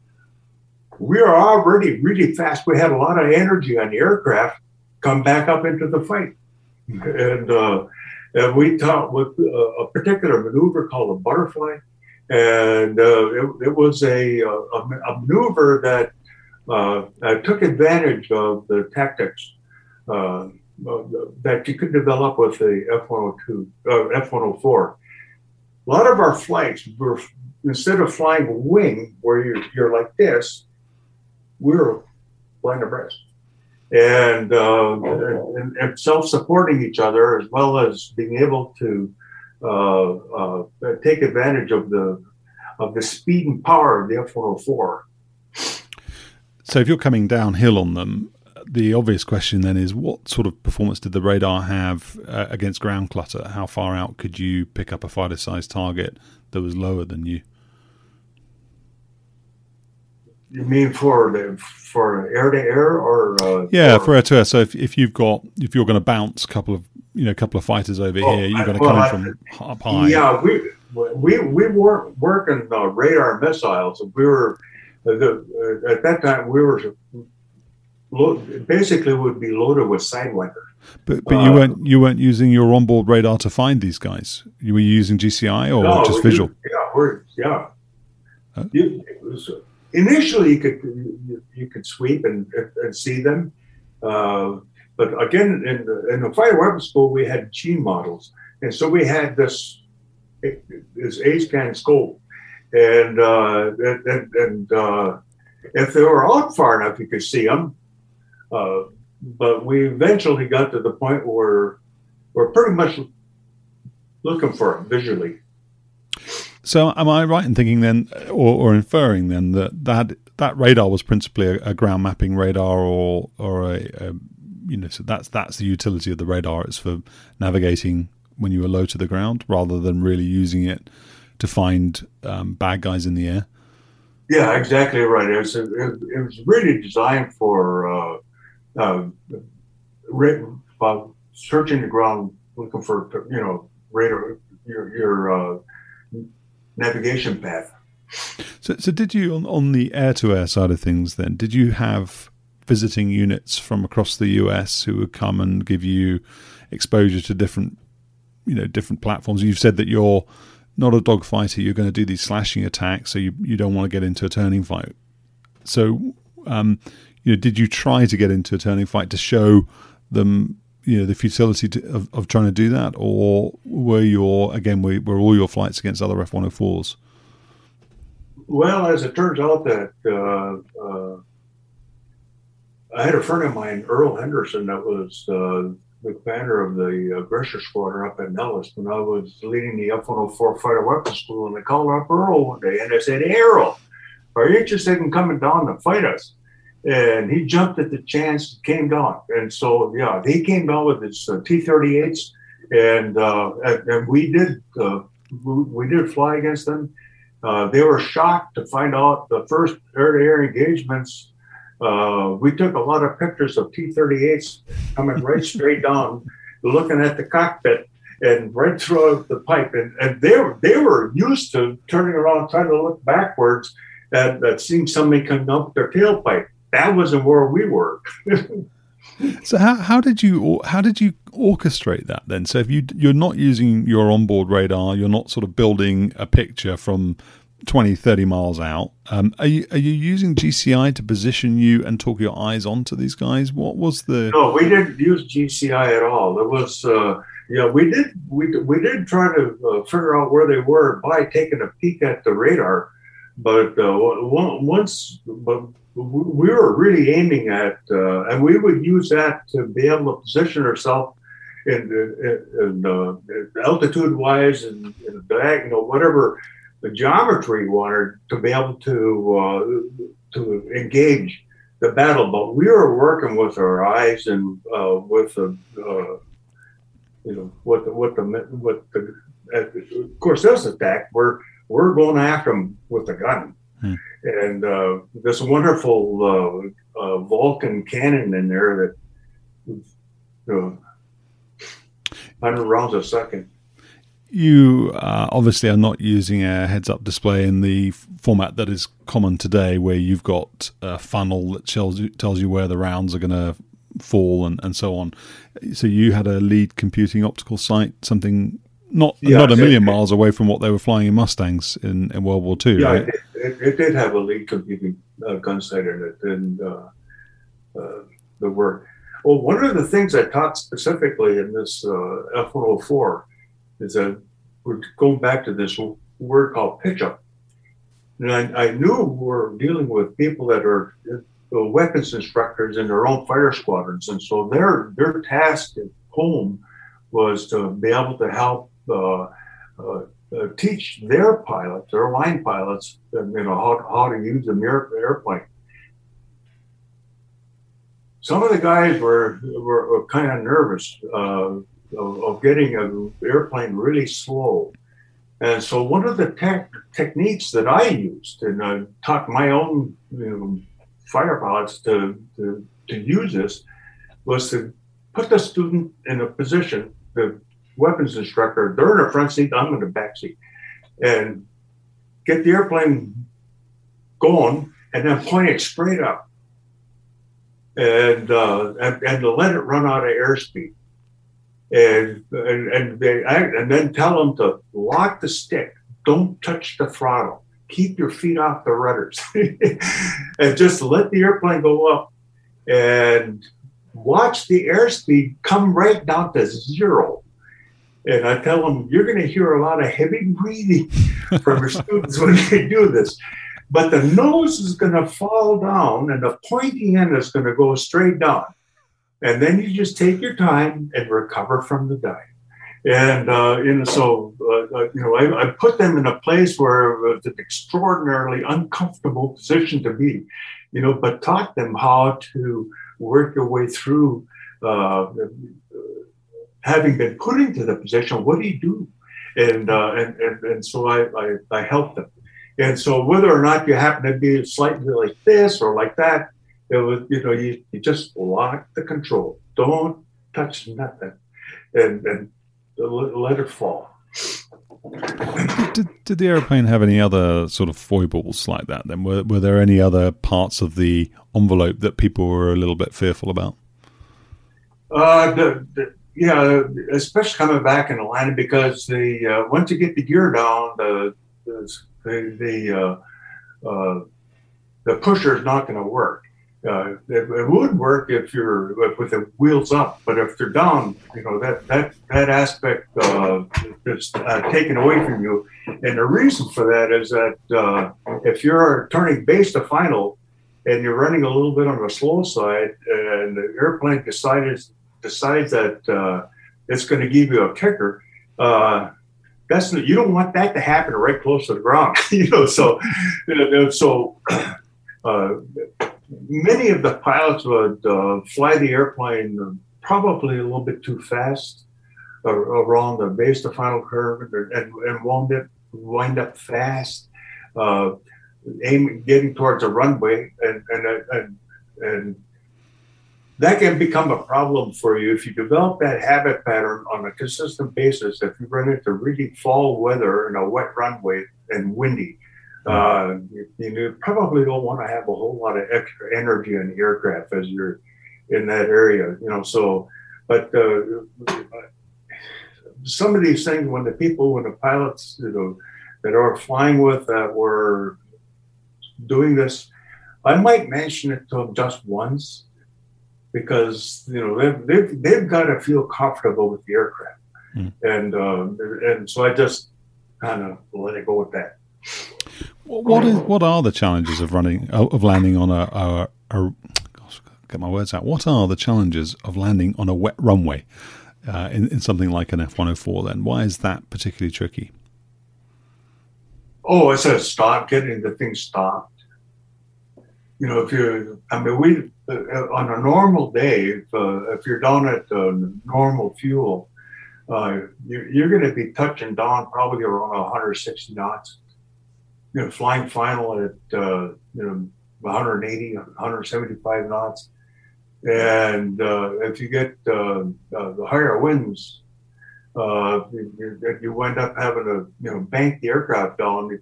we are already really fast. We had a lot of energy on the aircraft come back up into the fight. And, uh, and we taught with uh, a particular maneuver called a butterfly. And uh, it, it, was a, uh, a, a maneuver that uh, took advantage of the tactics uh, that you could develop with the F 102, F 104. A lot of our flights were instead of flying wing where you're, you're like this, we were flying abreast and, uh, and, and, self-supporting each other as well as being able to uh, uh, take advantage of the of the speed and power of the F-104. So, if you're coming downhill on them, the obvious question then is what sort of performance did the radar have uh, against ground clutter? How far out could you pick up a fighter-sized target that was lower than you? You mean for the for air to air or uh, yeah, for air to air. So if, if you've got if you're going to bounce a couple of you know a couple of fighters over oh, here, you're going to well, come in from up high. Yeah, we we we weren't working uh, radar missiles. We were uh, the, uh, at that time we were basically would be loaded with sidewinders. But but you uh, weren't you weren't using your onboard radar to find these guys. You were using GCI or no, just visual. yeah, we're yeah. Huh? You, was, initially you could you, you could sweep and, and see them, uh, but again in the, in the fighter weapons school we had G models, and so we had this this A scan scope, and uh, and, and uh, if they were out far enough you could see them, uh, but we eventually got to the point where we're pretty much looking for them visually. So, am I right in thinking then, or, or inferring then, that that that radar was principally a, a ground mapping radar, or or a, a, you know, so that's that's the utility of the radar. It's for navigating when you are low to the ground, rather than really using it to find um, bad guys in the air. Yeah, exactly right. It was it, was really designed for uh, uh, uh, searching the ground, looking for you know radar your your uh, navigation path. So, so did you on, on the air to air side of things? Then did you have visiting units from across the US who would come and give you exposure to different, you know, different platforms? You've said that you're not a dogfighter; you're going to do these slashing attacks, so you you don't want to get into a turning fight. So, um, you know, did you try to get into a turning fight to show them you know the futility to, of, of trying to do that, or were your again were, were all your flights against other F one hundred fours? Well, as it turns out, that uh, uh, I had a friend of mine, Earl Henderson, that was uh, the commander of the aggressor squadron up at Nellis when I was leading the F 104 fighter weapons school. And I called up Earl one day and I said, Hey, Earl, are you interested in coming down to fight us? And he jumped at the chance, came down, and so yeah, he came down with his uh, T-38s, and, uh, and, and we did uh, we did fly against them. Uh, they were shocked to find out the first air-to-air engagements Uh, we took a lot of pictures of T-38s coming right straight down, looking at the cockpit and right through the pipe. And, and they, were, they were used to turning around, trying to look backwards and, and seeing somebody come up their tailpipe. That wasn't where we were. so how, how did you how did you orchestrate that then? So if you you're not using your onboard radar, you're not sort of building a picture from 20, 30 miles out. Um, are you are you using GCI to position you and talk your eyes onto these guys? What was the? No, we didn't use GCI at all. It was, uh, yeah, we did we we did try to uh, figure out where they were by taking a peek at the radar, but uh, once but we were really aiming at, uh, and we would use that to be able to position ourselves in, in, in uh, altitude wise and, diagonal, whatever the geometry wanted to be able to uh, to engage the battle. But we were working with our eyes and uh, with the uh, you know what the what the what the of course this attack we're we're going after them with a gun. Hmm. And uh, a wonderful uh, uh, Vulcan cannon in there that you 100 rounds a second you uh, obviously are not using a heads up display in the format that is common today, where you've got a funnel that tells you, tells you where the rounds are going to fall and, and so on. So you had a lead computing optical sight, something not yeah, not a million it, miles away from what they were flying in Mustangs in, in World War II. Yeah, right? it, it, it, did have a lead computing uh, gun sight in it, and uh, uh, the work. Well, one of the things I taught specifically in this uh, F104 is that we're going back to this word called pitch up. And I, I knew we're dealing with people that are uh, weapons instructors in their own fire squadrons. And so their, their task at home was to be able to help Uh, uh, uh, teach their pilots, their line pilots, you know, how, how to use the airplane. Some of the guys were, were, kind of nervous. Uh, of, of getting an airplane really slow. And so one of the tech, techniques that I used, and I taught my own you know, fighter pilots to, to, to use this, was to put the student in a position, the weapons instructor, they're in the front seat, I'm in the back seat, and get the airplane going and then point it straight up and, uh, and, and to let it run out of airspeed and and and, they, and then tell them to lock the stick. Don't touch the throttle. Keep your feet off the rudders, and just let the airplane go up, and watch the airspeed come right down to zero. And I tell them you're going to hear a lot of heavy breathing from your students when they do this. But the nose is going to fall down, and the pointy end is going to go straight down and then you just take your time and recover from the dive. And uh, so uh, uh, you know, I, I, put them in a place where it's an extraordinarily uncomfortable position to be, you know, but taught them how to work their way through. Uh, having been put into the position, what do you do? And uh, and, and and so I, I I helped them. And so whether or not you happen to be slightly like this or like that, it was, you know, you, you just lock the control. Don't touch nothing and, and let it fall. Did, did the airplane have any other sort of foibles like that then? Were, were there any other parts of the envelope that people were a little bit fearful about? Uh, the, the, yeah, especially coming back in Atlanta because the uh, once you get the gear down, the the the, uh, uh, the pusher is not going to work uh, it, it, would work if you're with the wheels up, but if they're down, you know that that that aspect uh, is uh, taken away from you. And the reason for that is that if you're turning base to final and you're running a little bit on the slow side, and the airplane decides decides that uh, it's going to give you a kicker. Uh, that's you don't want that to happen right close to the ground, you know. So, so many of the pilots would uh, fly the airplane probably a little bit too fast uh, around the base to final curve and, and wound up, wind up fast, uh, aiming, getting towards a runway and, and, and, and that can become a problem for you if you develop that habit pattern on a consistent basis. If you run into really fall weather and a wet runway and windy, uh, you, you, probably don't want to have a whole lot of extra energy in the aircraft as you're in that area. You know, so but uh, some of these things, when the people, when the pilots, you know, that are flying with that were doing this, I might mention it to them just once because you know they've they've, they've got to feel comfortable with the aircraft, mm. and uh, and so I just kind of let it go with that. What is what are the challenges of running of landing on a, a, a gosh, get my words out? What are the challenges of landing on a wet runway uh, in, in something like an f-104 Then why is that particularly tricky? Oh, it's a stop getting the thing stopped. You know, if you, I mean, we uh, on a normal day, if, uh, if you're down at normal fuel, uh, you, you're going to be touching down probably around 160 knots. You know, flying final at uh, you know 180, 175 knots, and uh, if you get uh, the higher winds, you, you wind up having to you know bank the aircraft down.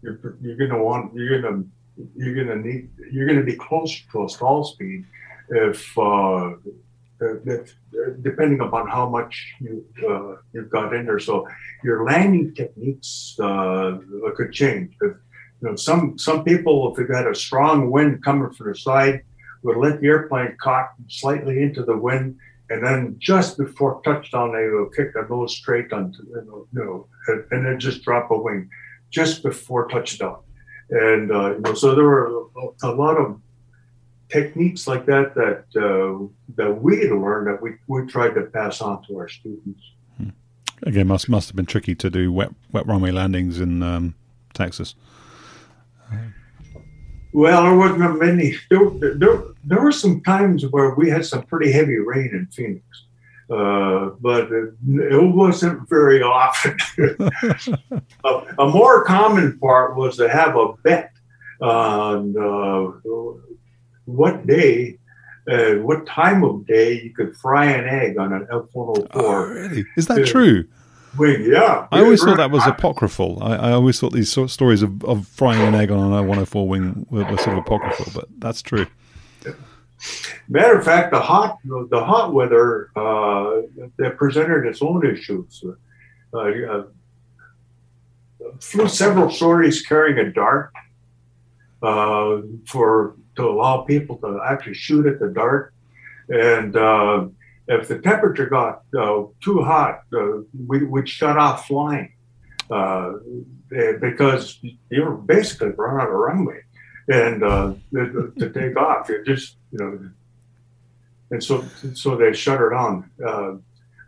You're, you're going to want you're going to you're going to need you're going to be closer to a stall speed if, uh, if depending upon how much you uh, you've got in there. So your landing techniques uh, could change. If, you know, some some people, if they've got a strong wind coming from the side, would let the airplane cock slightly into the wind, and then just before touchdown, they will kick the nose straight onto you know, and then just drop a wing just before touchdown. And uh, you know, so there were a, lot of techniques like that that uh, that we had learned that we, we tried to pass on to our students. Hmm. Again, must must have been tricky to do wet wet runway landings in um, Texas. Well, there wasn't many. There, there, there were some times where we had some pretty heavy rain in Phoenix. Uh, but it, it, wasn't very often. a, a, more common part was to have a bet on uh, what day, uh, what time of day you could fry an egg on an F-104. Oh, really? Is that true? Well, yeah. I always thought that was apocryphal. I, I always thought these sort of stories of, of frying an egg on an F-104 wing were, were sort of apocryphal, but that's true. Matter of fact, the hot the hot weather uh, that presented its own issues. Uh, uh, flew several sorties carrying a dart uh, for to allow people to actually shoot at the dart, and uh, if the temperature got uh, too hot, we, would shut off flying. Because you were basically run out of runway and uh, to, take off. It just you know, and so so they shut her down. Uh,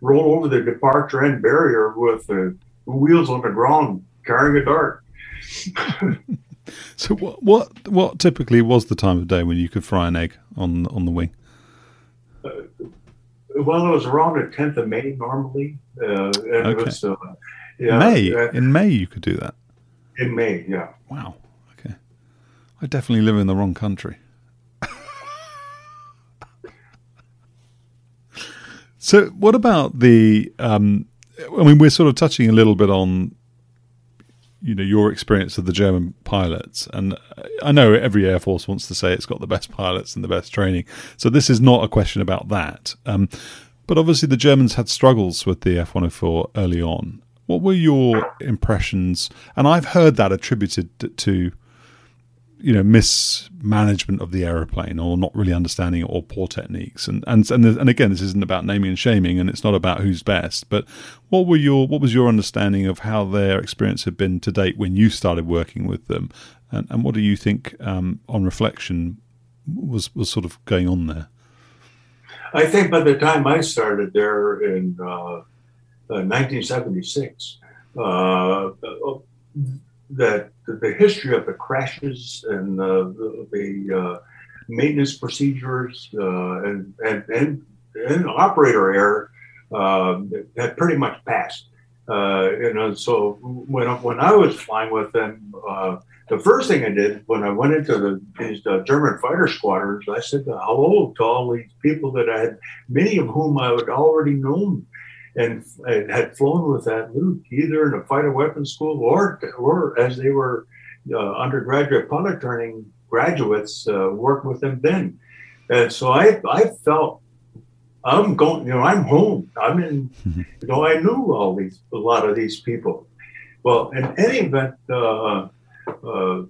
roll over the departure end barrier with the wheels on the ground, carrying a dart. so what what what typically was the time of day when you could fry an egg on on the wing? Uh, well, it was around the tenth of May normally. Uh, and okay. it was, uh, yeah, May uh, in May you could do that. In May, yeah. Wow. I definitely live in the wrong country. so, what about the? Um, I mean, we're sort of touching a little bit on, you know, your experience of the German pilots, and I know every air force wants to say it's got the best pilots and the best training. So this is not a question about that. Um, but obviously, the Germans had struggles with the F one hundred four early on. What were your impressions? And I've heard that attributed to you know mismanagement of the aeroplane or not really understanding it or poor techniques. And and and, and again this isn't about naming and shaming and it's not about who's best but what were your what was your understanding of how their experience had been to date when you started working with them? And, and what do you think um, on reflection was was sort of going on there? I think by the time I started there in uh, uh, 1976 uh, that the history of the crashes and the, the uh, maintenance procedures uh, and, and, and, and operator error uh, had pretty much passed. Uh, you know, so when when I was flying with them, uh, the first thing I did when I went into the, these uh, German fighter squadrons, I said hello to all these people that I had, many of whom I had already known and had flown with that Luke, either in a fighter weapons school or or as they were uh, undergraduate pilot training graduates, uh, worked with them then. And so I I felt I'm going, you know, I'm home. I'm in, you know, I knew all these, a lot of these people. Well, in any event, uh, uh,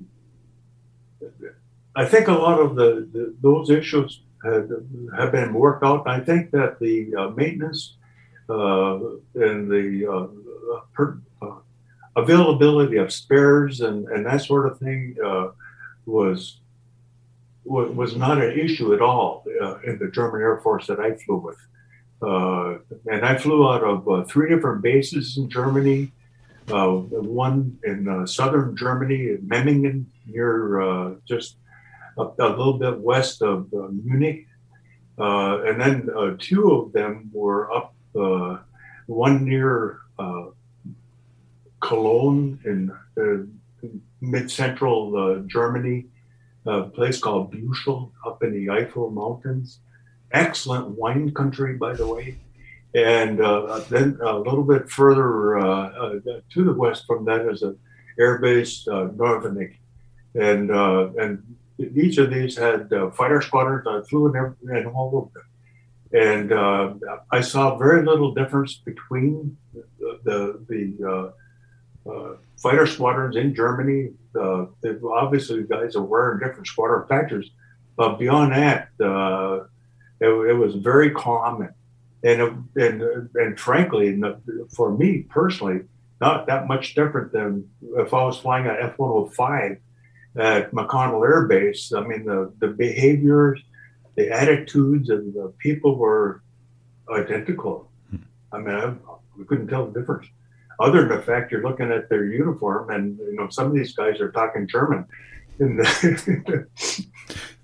I think a lot of the, the those issues have, have, been worked out. I think that the uh, maintenance and the uh, per, uh, availability of spares and, and that sort of thing was was not an issue at all uh, in the German Air Force that I flew with. Uh, and I flew out of uh, three different bases in Germany. Uh, one in uh, southern Germany, in Memmingen, near uh, just a, a, little bit west of Munich. and then two of them were up, one near Cologne in mid central Germany, a place called Büchel up in the Eifel Mountains. Excellent wine country, by the way. And uh, then a little bit further uh, uh, to the west from that is an air base, uh, Nörvenich. And, uh, and each of these had uh, fighter squadrons. I flew in, every, in all of them. And I saw very little difference between the, the, the fighter squadrons in Germany. Uh, obviously, guys are wearing different squadron factors, but beyond that, uh, it, it, was very common. And, and, and frankly, for me personally, not that much different than if I was flying an F 105 at McConnell Air Base. I mean, the, the behaviors, the attitudes, and the people were identical. Hmm. I mean, I, I couldn't tell the difference other than the fact you're looking at their uniform and you know some of these guys are talking German.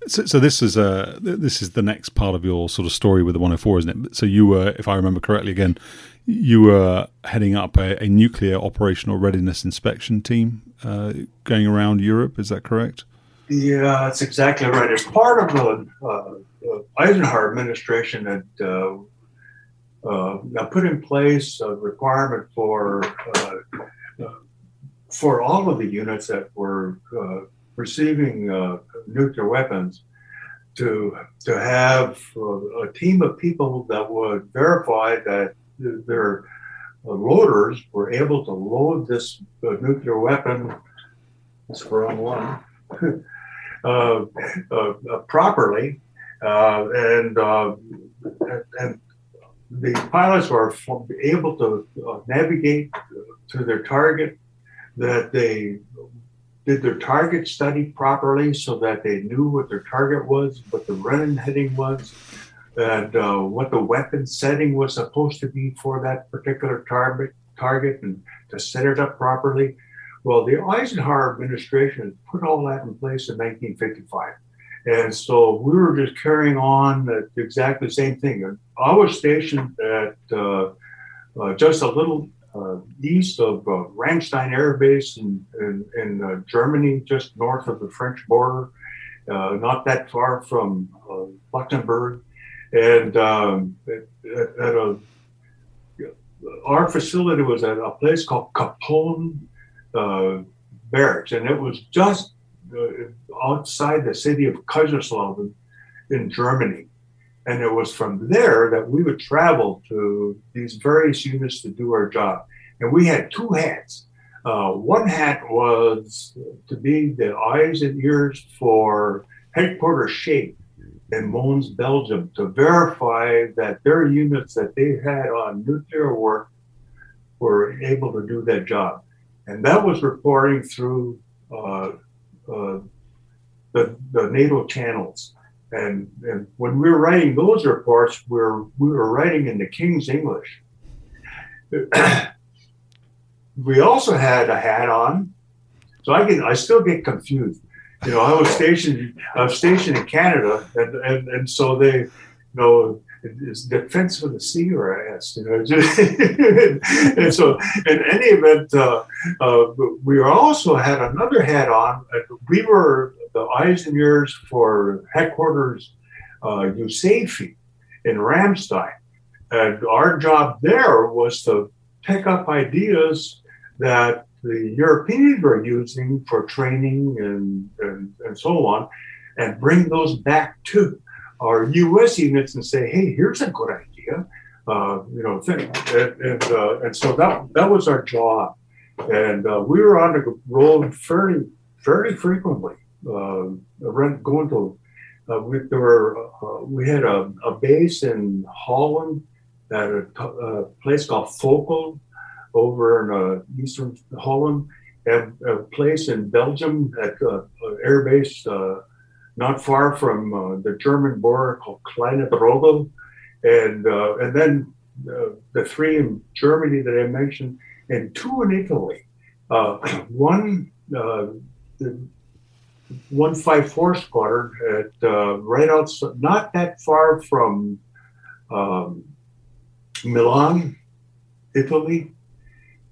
so, so this is uh this is the next part of your sort of story with the 104, isn't it? So you were, if I remember correctly, again, you were heading up a, a nuclear operational readiness inspection team uh, going around Europe. Is that correct? Yeah, that's exactly right. As part of the uh, Eisenhower administration that uh, uh, put in place a requirement for uh, uh, for all of the units that were receiving nuclear weapons to to have a team of people that would verify that their loaders were able to load this nuclear weapon. The wrong one. Uh, uh, uh, properly, and and the pilots were able to uh, navigate to their target, that they did their target study properly so that they knew what their target was, what the running heading was, and uh, what the weapon setting was supposed to be for that particular target, target and to set it up properly. Well, the Eisenhower administration put all that in place in 1955. And so we were just carrying on exactly the same thing. I was stationed at uh, uh, just a little uh, east of uh, Ramstein Air Base in, in, in uh, Germany, just north of the French border, uh, not that far from Luxembourg. And um, at, at, a, our facility was at a place called Kapaun Barracks, and it was just outside the city of Kaiserslautern in Germany. And it was from there that we would travel to these various units to do our job. And we had two hats. Uh, one hat was to be the eyes and ears for headquarters SHAPE in Mons, Belgium, to verify that their units that they had on nuclear work were able to do that job. And that was reporting through uh, uh, the, the NATO channels. And, and when we were writing those reports, we were, we were writing in the King's English. we also had a hat on, so I get I still get confused. You know, I was stationed I was stationed in Canada, and and, and so they know, is defense of the or asked, you know. and so, in any event, uh, uh, we also had another hat on. We were the eyes and ears for headquarters uh, in Ramstein. And our job there was to pick up ideas that the Europeans were using for training and, and, and so on, and bring those back to our U.S. units and say, "Hey, here's a good idea," uh, you know, thing. and and, uh, and, so that that was our job, and uh, we were on the road fairly fairly frequently, uh, going to. Uh, we, there were, uh, we had a, a, base in Holland at a, place called Volkel over in eastern Holland, and a place in Belgium at air base not far from uh, the German border called Kleine Brogel. And, uh, and then uh, the three in Germany that I mentioned, and two in Italy. Uh, one, uh, the 154 Squadron at uh, right outside, not that far from um, Milan, Italy.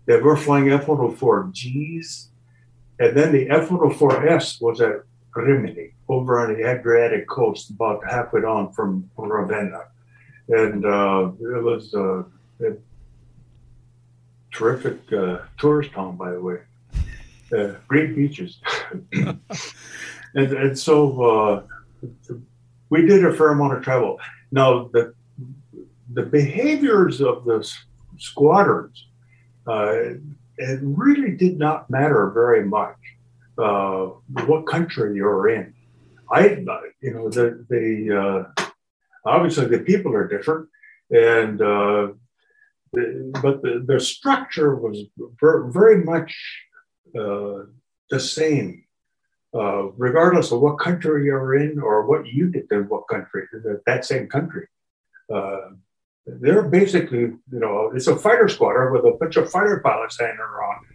They were flying F-104Gs. And then the F-104S was at Rimini over on the Adriatic coast, about halfway down from Ravenna. And uh, it was uh, a terrific uh, tourist town, by the way. Uh, great beaches. and, and so uh, we did a fair amount of travel. Now, the, the behaviors of the squadrons, uh, it really did not matter very much what country you're in. I, you know, the the uh, obviously the people are different, and uh, the, but the, the structure was ver- very much uh, the same, uh, regardless of what country you're in or what unit in what country, that same country. Uh, they're basically, you know, it's a fighter squadron with a bunch of fighter pilots hanging around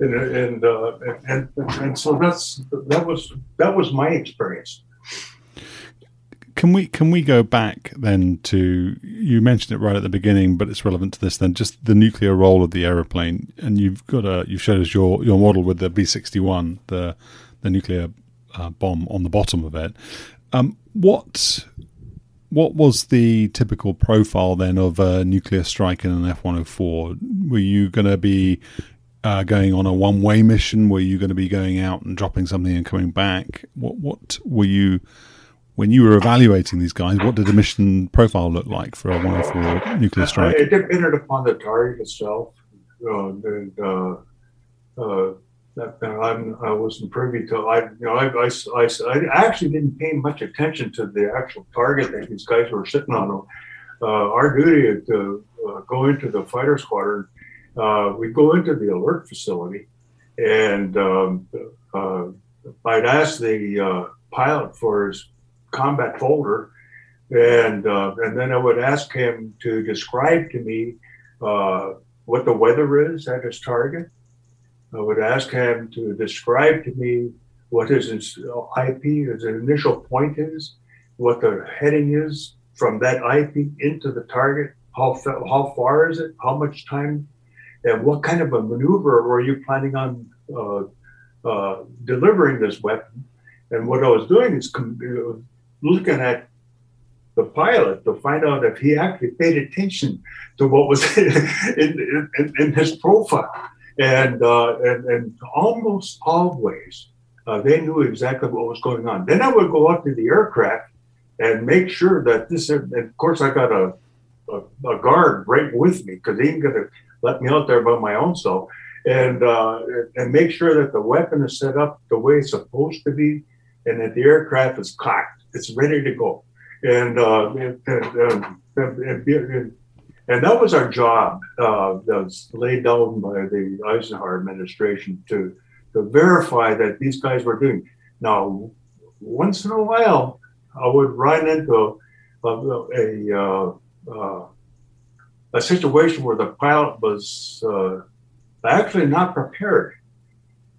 and and, uh, and and so that's that was that was my experience. Can we can we go back then to you mentioned it right at the beginning, but it's relevant to this then just the nuclear role of the aeroplane, and you've got a you've showed us your your model with the B sixty one, the the nuclear uh, bomb on the bottom of it. Um, what what was the typical profile then of a nuclear strike in an F one hundred four? Were you going to be uh, going on a one way mission? Were you going to be going out and dropping something and coming back? What what were you when you were evaluating these guys? What did the mission profile look like for a 104 nuclear strike? It depended upon the target itself. Uh, and, uh, uh, I'm, I wasn't privy to. I, you know, I, I, I, I, actually didn't pay much attention to the actual target that these guys were sitting on. Uh, our duty to uh, go into the fighter squadron uh, we go into the alert facility, and um, uh, I'd ask the uh, pilot for his combat folder, and uh, and then I would ask him to describe to me uh, what the weather is at his target. I would ask him to describe to me what his IP, his initial point is, what the heading is from that IP into the target. How, how far is it? How much time and what kind of a maneuver were you planning on uh, uh, delivering this weapon? And what I was doing is com- looking at the pilot to find out if he actually paid attention to what was in, in, in, his profile. And, uh, and, and almost always, uh, they knew exactly what was going on. Then I would go up to the aircraft and make sure that this, and of course, I got a, a, a guard right with me because he ain't going to let me out there by my own self and uh, and make sure that the weapon is set up the way it's supposed to be, and that the aircraft is cocked, it's ready to go, and uh, and, and, and, that was our job. Uh, that was laid down by the Eisenhower administration to to verify that these guys were doing. Now, once in a while, I would run into a, a, a uh, a situation where the pilot was uh, actually not prepared.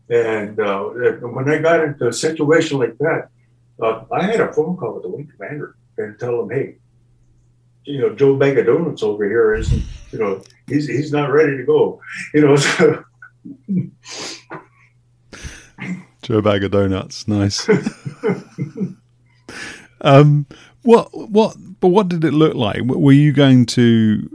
And uh, when I got into a situation like that, uh, I had a phone call with the wing commander and tell him, hey, you know, Joe Bag of Donuts over here isn't, you know, he's he's not ready to go. You know, so Joe Bag of Donuts, nice. um, what what? But what did it look like? Were you going to?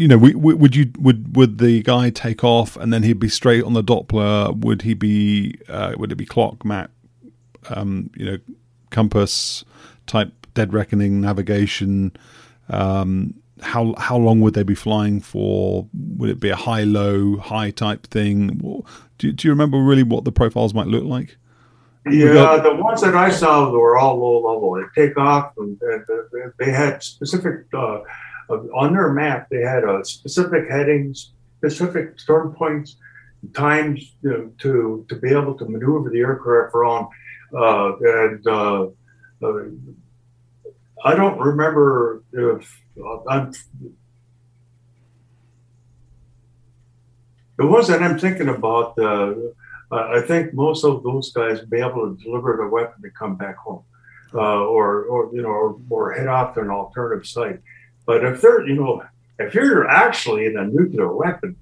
You know, would you would would the guy take off and then he'd be straight on the Doppler? Would he be? Uh, would it be clock map? Um, you know, compass type dead reckoning navigation. Um, how how long would they be flying for? Would it be a high low high type thing? Do, do you remember really what the profiles might look like? Yeah, got, the ones that I saw were all low level. They take off, and, and they had specific uh, on their map. They had a specific headings, specific storm points, times know, to to be able to maneuver the aircraft around. Uh, and uh, uh I don't remember if uh, I'm ones that I'm thinking about. Uh, I think most of those guys be able to deliver the weapon to come back home, or or you know, or, or head off to an alternative site. But if they're you know, if you're actually in a nuclear weapon,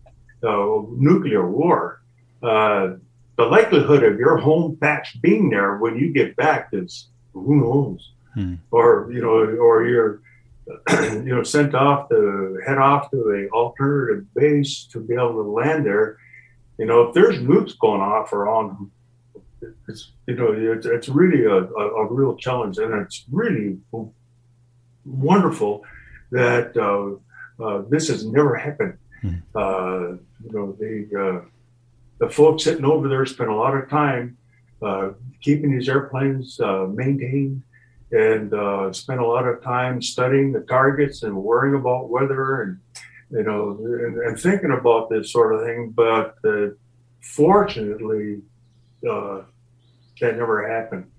uh, nuclear war, uh, the likelihood of your home patch being there when you get back is who knows hmm. or you know, or you're you know sent off to head off to a alternative base to be able to land there. You know, if there's nukes going off around, it's you know it's, it's really a, a, a real challenge, and it's really wonderful that uh, uh, this has never happened. Hmm. Uh, you know, the uh, the folks sitting over there spend a lot of time uh, keeping these airplanes uh, maintained and uh, spent a lot of time studying the targets and worrying about weather and you know and, and thinking about this sort of thing. But uh, fortunately, uh, that never happened.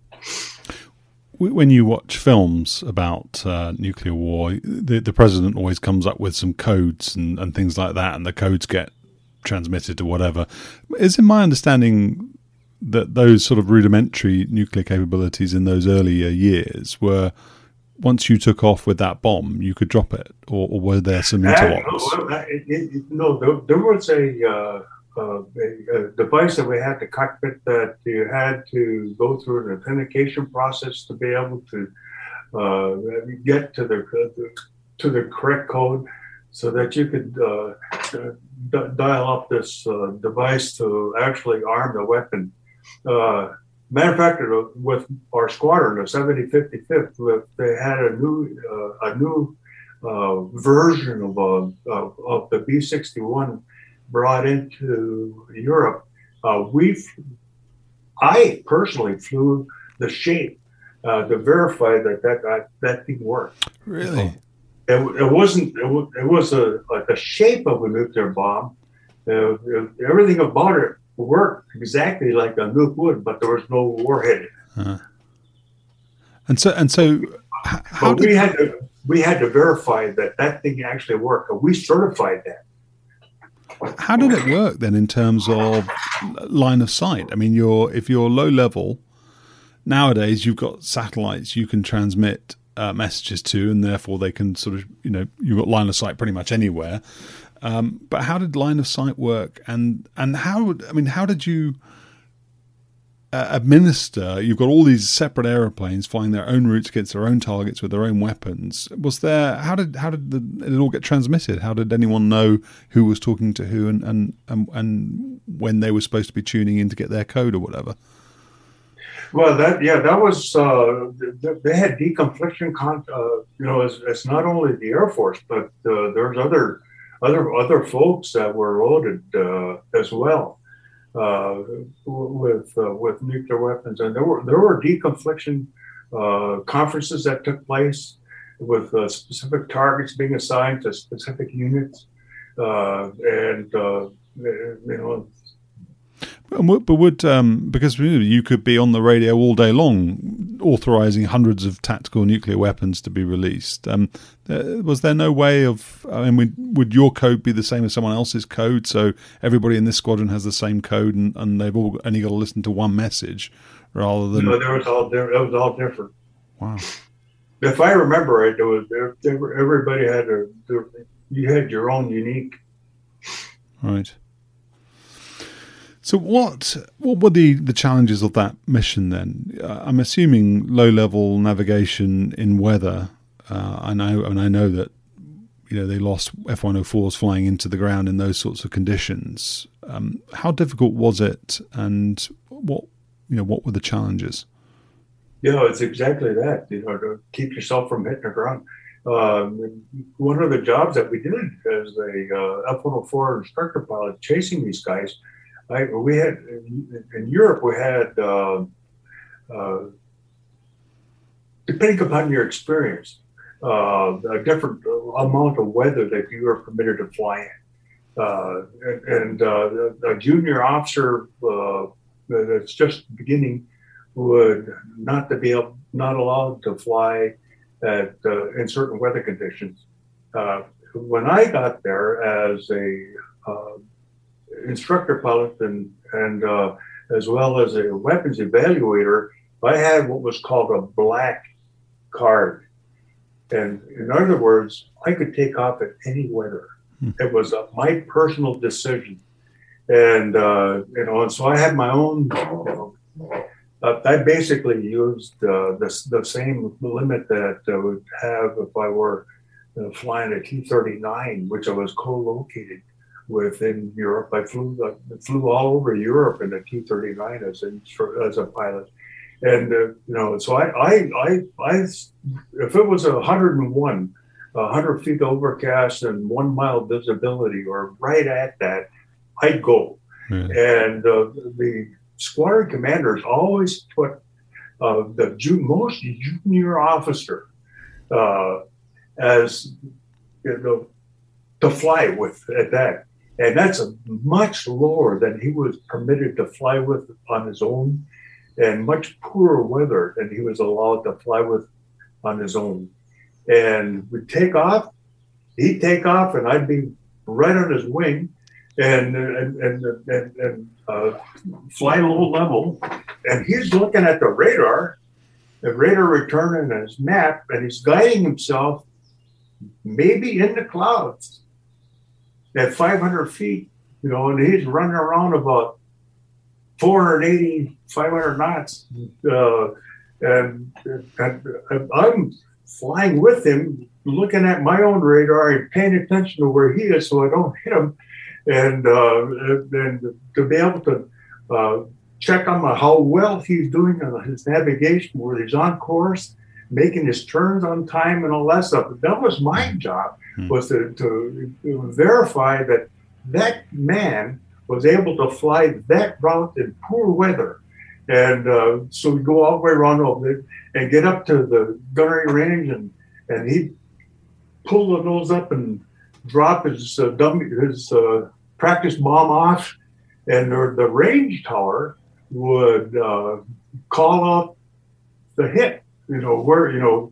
When you watch films about uh, nuclear war, the, the president always comes up with some codes and, and things like that, and the codes get transmitted to whatever. Is it my understanding that those sort of rudimentary nuclear capabilities in those earlier years were once you took off with that bomb, you could drop it, or, or were there some interlocks? Uh, it, it, no, there, there, was a, uh, uh, a, device that we had to cockpit that you had to go through an authentication process to be able to uh, get to the to the correct code, so that you could uh, d- dial up this uh, device to actually arm the weapon. Uh, matter of fact, with our squadron, the 7055th, they had a new uh, a new uh, version of, uh, of, of the B61 brought into Europe. Uh, we, I personally flew the shape uh, to verify that that that, that thing worked. Really. It, it wasn't. It was, it was a like the shape of a nuclear bomb. Uh, everything about it worked exactly like a nuke would, but there was no warhead. Uh-huh. And so, and so, how but we had to we had to verify that that thing actually worked, and we certified that. How did it work then in terms of line of sight? I mean, you're if you're low level nowadays, you've got satellites you can transmit uh, messages to, and therefore they can sort of you know you've got line of sight pretty much anywhere. Um, but how did line of sight work, and and how I mean, how did you administer? You've got all these separate aeroplanes flying their own routes against their own targets with their own weapons. Was there how did how did the, it all get transmitted? How did anyone know who was talking to who, and and and, and when they were supposed to be tuning in to get their code or whatever? Well, that yeah, that was uh, they had deconfliction. Con- uh, you know, it's, it's, not only the Air Force, but uh, there's other other other folks that were loaded uh, as well uh, with uh, with nuclear weapons, and there were there were deconfliction uh, conferences that took place with uh, specific targets being assigned to specific units, uh, and you know but would um, because you could be on the radio all day long, authorizing hundreds of tactical nuclear weapons to be released. Um, was there no way of? I mean, would, would, your code be the same as someone else's code? So everybody in this squadron has the same code, and, and they've all only got to listen to one message, rather than no, there was all it was all different. Wow. if I remember right, there was there, there, everybody had a there, you had your own unique. Right. So what what were the, the challenges of that mission then? Uh, I'm assuming low level navigation in weather. Uh, I know and I know that you know they lost F104s flying into the ground in those sorts of conditions. Um, how difficult was it, and what you know what were the challenges? Yeah, it's exactly that. You know, to keep yourself from hitting the ground. Um, one of the jobs that we did as a uh, F-104 instructor pilot, chasing these guys, I, we had in Europe we had uh, uh, depending upon your experience, uh, a different amount of weather that you are permitted to fly in. Uh, and, and uh, a junior officer uh, that's just beginning would not to be able, not allowed to fly at in certain weather conditions. when I got there as a instructor pilot and, and uh, as well as a weapons evaluator, I had what was called a black card. And in other words, I could take off at any weather. Hmm. It was a, my personal decision. And, uh, you know, and so I had my own, you know, uh, I basically used uh, the, the same limit that I would have if I were uh, flying a T 39, which I was co located within Europe. I flew I flew all over Europe in a T-39 as a as a pilot, and uh, you know, so I, I I I if it was a 101, 100 feet overcast and one mile visibility, or right at that, I'd go. And uh, the squadron commanders always put uh, the ju- most junior officer uh, as you know to fly with at that and that's much lower than he was permitted to fly with on his own, and much poorer weather than he was allowed to fly with on his own. And we'd take off, he'd take off, and I'd be right on his wing, and and and and, and uh, fly low level, and he's looking at the radar, the radar returning his map, and he's guiding himself maybe in the clouds at 500 feet, you know, and he's running around about 480, 500 knots. Uh, and, and, I'm flying with him, looking at my own radar and paying attention to where he is so I don't hit him. And, uh, and to be able to uh, check on how well he's doing on his navigation, where he's on course, making his turns on time and all that stuff. That was my job hmm. was to, to, verify that that man was able to fly that route in poor weather. And uh, so we go all the way around over it and get up to the gunnery range, and, and he pull the nose up and drop his uh, dummy, his uh, practice bomb off, and the, range tower would uh, call out the hit. You know where you know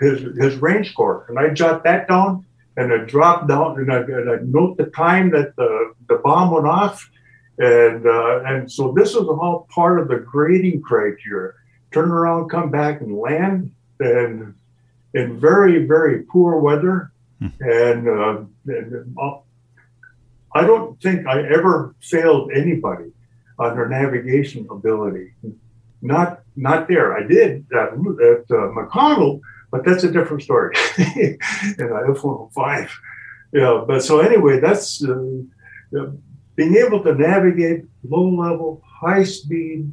his his range score, and I jot that down and I drop down and I, and I note the time that the, the bomb went off, and uh, and so this is all part of the grading criteria. Turn around, come back, and land, and in very very poor weather, hmm. and, uh, and uh, I don't think I ever failed anybody on their navigation ability. Not not there. I did at, at uh, McConnell, but that's a different story. in F-105. Yeah, but so anyway, that's uh, uh, being able to navigate low level, high speed,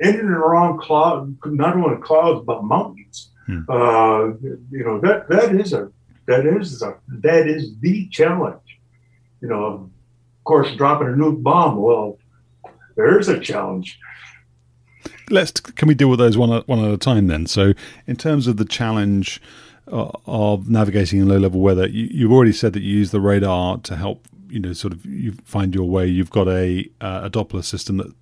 in and around cloud, not only clouds but mountains. Hmm. Uh, you know that that is a that is a that is the challenge. You know, of course, dropping a nuke bomb. Well, there's a challenge let's can we deal with those one at, one at a time then? So, in terms of the challenge uh, of navigating in low level weather, you, have already said that you use the radar to help you know sort of you find your way. You've got a uh, a Doppler system that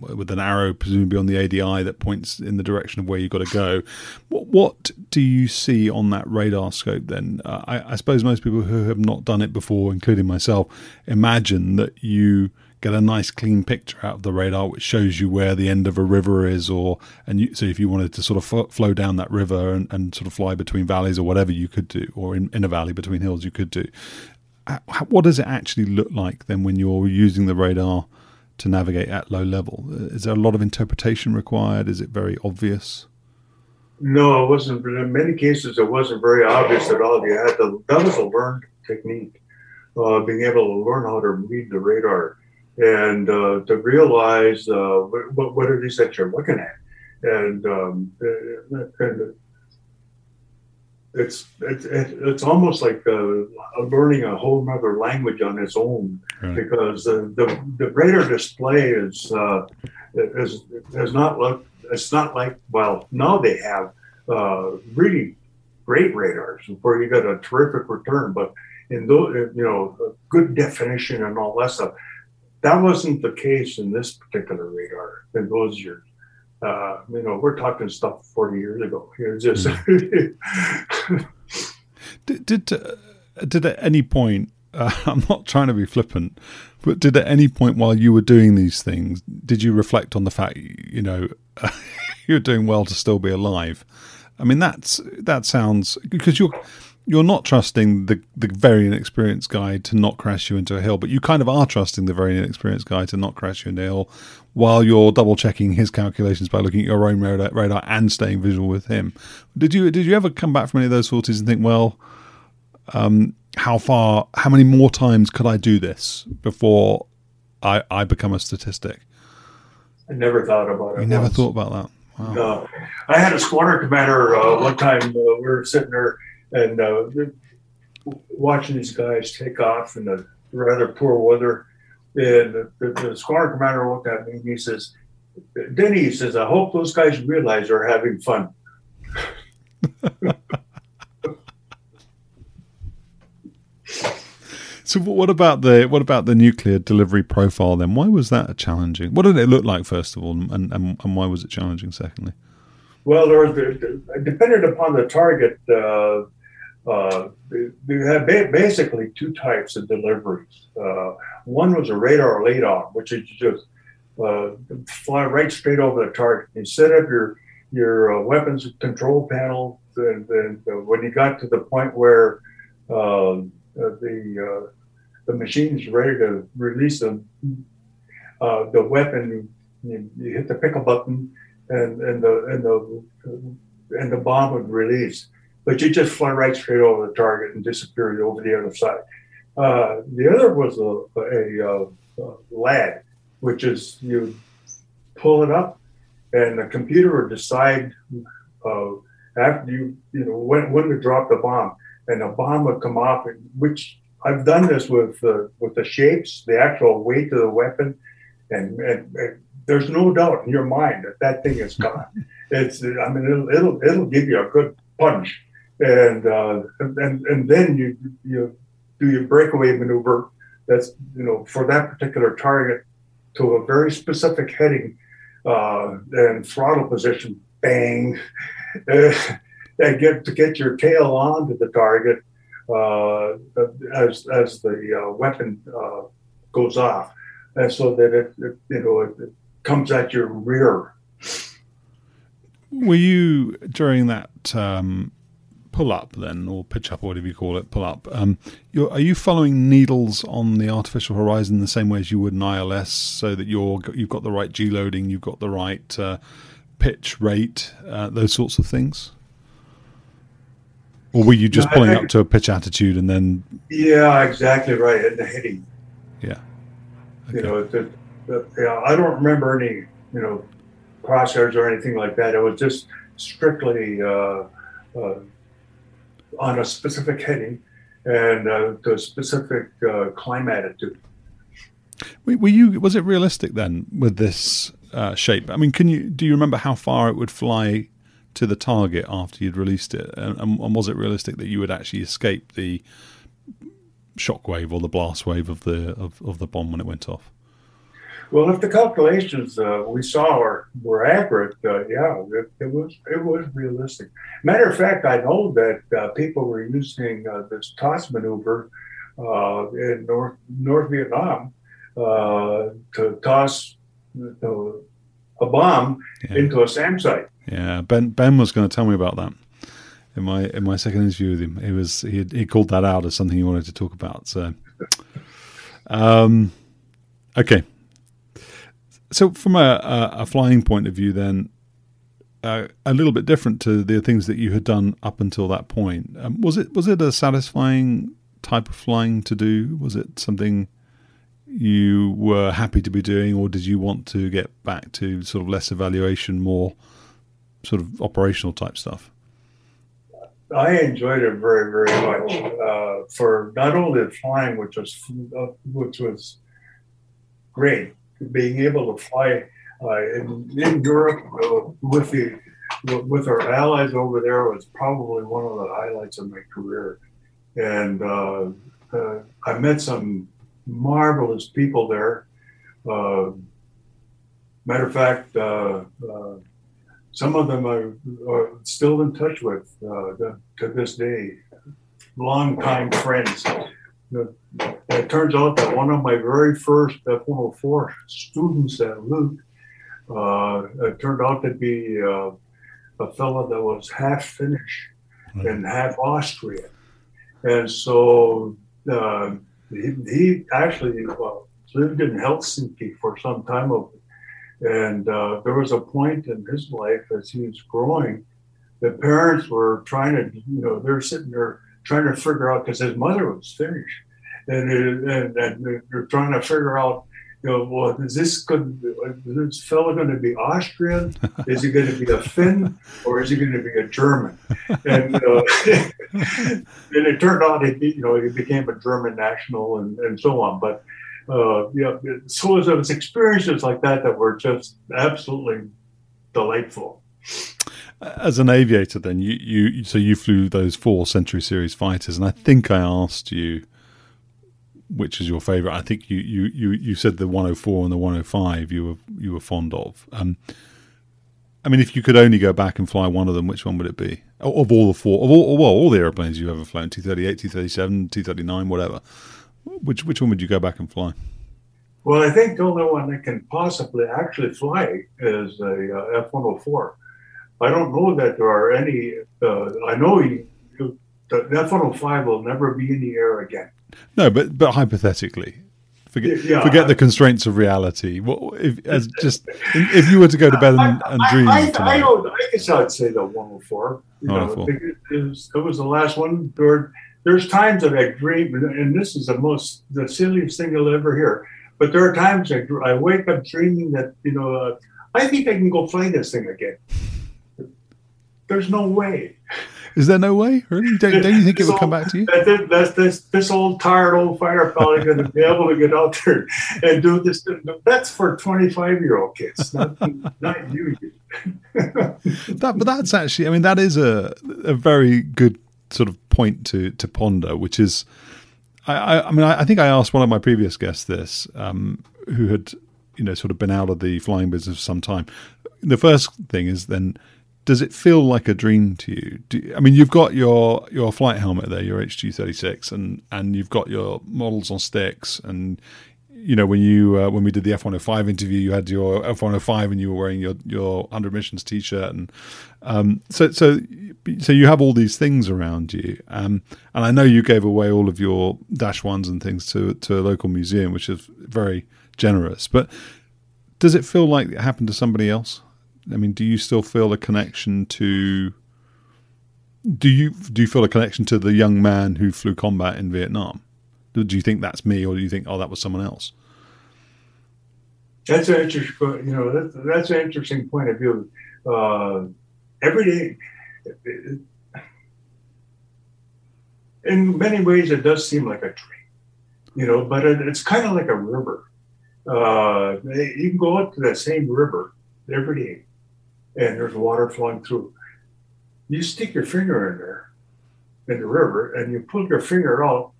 with an arrow presumably on the ADI that points in the direction of where you've got to go. What, what do you see on that radar scope then? Uh, I, I suppose most people who have not done it before, including myself, imagine that you get a nice clean picture out of the radar, which shows you where the end of a river is, or and you, so if you wanted to sort of f- flow down that river and, and sort of fly between valleys or whatever you could do, or in, in a valley between hills you could do. What does it actually look like then when you're using the radar to navigate at low level? Is there a lot of interpretation required? Is it very obvious? No, it wasn't. In many cases, it wasn't very obvious at all. You had to. That was a learned technique, uh, being able to learn how to read the radar and uh, to realize uh, what, what it is that you're looking at, and um, and it's it's it's almost like uh, learning a whole other language on its own right. because the, the the radar display is uh, is is not look it's not like well now they have uh, really great radars where you get a terrific return, but in those you know good definition and all that stuff. That wasn't the case in this particular radar in those your, Uh, you know, we're talking stuff 40 years ago. It's just. Mm. did, did, uh, did at any point, uh, I'm not trying to be flippant, but did at any point while you were doing these things, did you reflect on the fact, you know, you're doing well to still be alive? I mean, that's that sounds because you're you're not trusting the the very inexperienced guy to not crash you into a hill, but you kind of are trusting the very inexperienced guy to not crash you into a hill, while you're double checking his calculations by looking at your own radar, radar and staying visual with him. Did you did you ever come back from any of those sorties and think, well, um, how far, how many more times could I do this before I I become a statistic? I never thought about it. You never thought about that. Wow. Uh, I had a squadron commander uh, one time. Uh, we were sitting there and uh, watching these guys take off in the rather poor weather. And the, the, the squadron commander looked at me and he says, Denny, he says, I hope those guys realize they're having fun. so what about the what about the nuclear delivery profile then? Why was that challenging? What did it look like first of all, and, and, and why was it challenging? Secondly, well, there was depended upon the target. Uh, uh, you had basically two types of deliveries. Uh, one was a radar laydown, which is just uh, fly right straight over the target. You set up your your uh, weapons control panel, and, and uh, when you got to the point where um, uh, the the machine's ready to release them, the weapon you, you, hit the pickle button, and and the and the and the bomb would release but you just fly right straight over the target and disappear over the other side. Uh, the other was a, a, a, a, LADD, which is you pull it up, and the computer would decide uh, after you you know when when to drop the bomb, and the bomb would come off. Which I've done this with uh, with the shapes, the actual weight of the weapon, and, and, and there's no doubt in your mind that that thing is gone. it's I mean it'll it'll, it'll give you a good punch and uh, and and then you you do your breakaway maneuver. That's you know for that particular target to a very specific heading uh, and throttle position. Bang, and get to get your tail onto the target uh, as as the uh, weapon uh, goes off, and so that it, it you know it, it comes at your rear. Were you during that um, pull up then, or pitch up, or whatever you call it, pull up. Um, are you following needles on the artificial horizon the same way as you would an ILS, so that you're you've got the right G loading, you've got the right uh, pitch rate, uh, those sorts of things? Or were you just no, pulling think, up to a pitch attitude and then? Yeah, exactly right, and the heading. Yeah. Okay. You know, the, the, yeah, I don't remember any, you know, crosshairs or anything like that. It was just strictly uh, uh, on a specific heading and uh, a specific uh, climb attitude. Were you? Was it realistic then with this uh, shape? I mean, can you do you remember how far it would fly to the target after you'd released it, and, and was it realistic that you would actually escape the shockwave or the blast wave of the of, of the bomb when it went off? Well, if the calculations uh, we saw were, were accurate, uh, yeah, it, it, was it was realistic. Matter of fact, I know that uh, people were using uh, this toss maneuver uh, in North North Vietnam uh, to toss know, a bomb Yeah. into a SAM site. Yeah, Ben Ben was going to tell me about that in my in my second interview with him. He was he he called that out as something he wanted to talk about. So, um, okay. So from a, a, a flying point of view, then uh, a little bit different to the things that you had done up until that point. Um, was it was it a satisfying type of flying to do? Was it something you were happy to be doing, or did you want to get back to sort of less evaluation, more sort of operational type stuff? I enjoyed it very, very much uh, for not only the flying, which was uh, which was great, being able to fly uh, in, in Europe uh, with the with our allies over there was probably one of the highlights of my career, and uh, uh, I met some marvelous people there. Uh, matter of fact, uh, some of them I are still in touch with uh, to this day, longtime friends. It turns out that one of my very first F-104 students at Luke uh, it turned out to be uh, a fellow that was half Finnish and half Austrian. And so uh, he, he actually uh, lived in Helsinki for some time of and uh, there was a point in his life as he was growing, the parents were trying to, you know, they're sitting there trying to figure out because his mother was Finnish, and, and they're- they're trying to figure out, you know, well, is this good? Is this fellow going to be Austrian? Is he going to be a Finn, or is he going to be a German? And uh, and it turned out he, you know, he became a German national and, and so on, but uh, yeah, so it was experiences like that that were just absolutely delightful. As an aviator, then you, you so you flew those four Century Series fighters, and I think I asked you which is your favorite. I think you you you, you said the 104 and the 105 you were you were fond of. Um, I mean, if you could only go back and fly one of them, which one would it be? Of all the four, of all, well, all the airplanes you've ever flown, 238, 237, 239, whatever. Which which one would you go back and fly? Well, I think the only one that can possibly actually fly is a uh, F-104. I don't know that there are any. Uh, I know you, the F-105 will never be in the air again. No, but but hypothetically, forget Yeah, forget I- the constraints of reality. What if as just if you were to go to bed and, and dream I, I, I, don't, I guess I'd say the 104. You know, 104. because it, was, it was the last one. There, there's times that I dream, and this is the most the silliest thing you'll ever hear. But there are times I, I wake up dreaming that you know uh, I think I can go fly this thing again. There's no way. Is there no way? Really? Don't, don't you think it would come back to you? That that's this this old tired old fighter pilot going to be able to get out there and do this. That's for 25 year old kids, not, not you. That, but that's actually, I mean, that is a a very good sort of point to to ponder, which is, I, I, I mean, I, I think I asked one of my previous guests this, um, who had, you know, sort of been out of the flying business for some time. The first thing is then, does it feel like a dream to you? Do, I mean, you've got your your flight helmet there, your HG thirty six, and and you've got your models on sticks, and you know when you uh, when we did the F one hundred five interview, you had your F one hundred five, and you were wearing your your hundred missions t shirt, and um, so so so you have all these things around you, um, and I know you gave away all of your dash ones and things to to a local museum, which is very generous. But does it feel like it happened to somebody else? I mean, do you still feel a connection to? Do you do you feel a connection to the young man who flew combat in Vietnam? Do you think that's me, or do you think, oh, that was someone else? That's an interesting, you know, that's, that's an interesting point of view. Uh, every day, in many ways, it does seem like a dream, you know, but it, it's kind of like a river. Uh, you can go up to that same river every day, and there's water flowing through. You stick your finger in there, in the river, and you pull your finger out,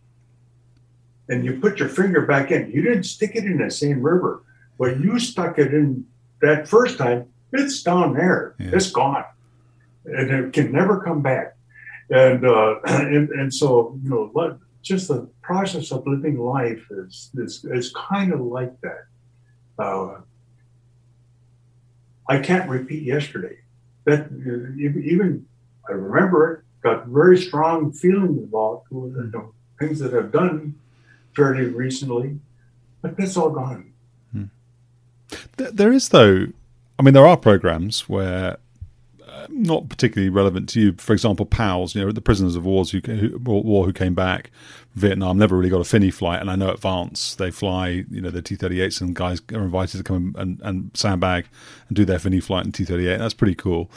and you put your finger back in. You didn't stick it in the same river. but you stuck it in that first time, it's down there. Yeah. It's gone, and it can never come back. And uh, and and so you know, what just the process of living life is is, is kind of like that. Uh, I can't repeat yesterday. That even I remember it, got very strong feelings about you know, things that I've done fairly recently, but that's all gone. Hmm. There is, though, I mean, there are programs where not particularly relevant to you. For example, PALs, you know, the prisoners of wars who, who, war who came back, Vietnam never really got a fini flight, and I know at Vance they fly, you know, the T-38s, and guys are invited to come and, and sandbag and do their fini flight in T-38. That's pretty cool.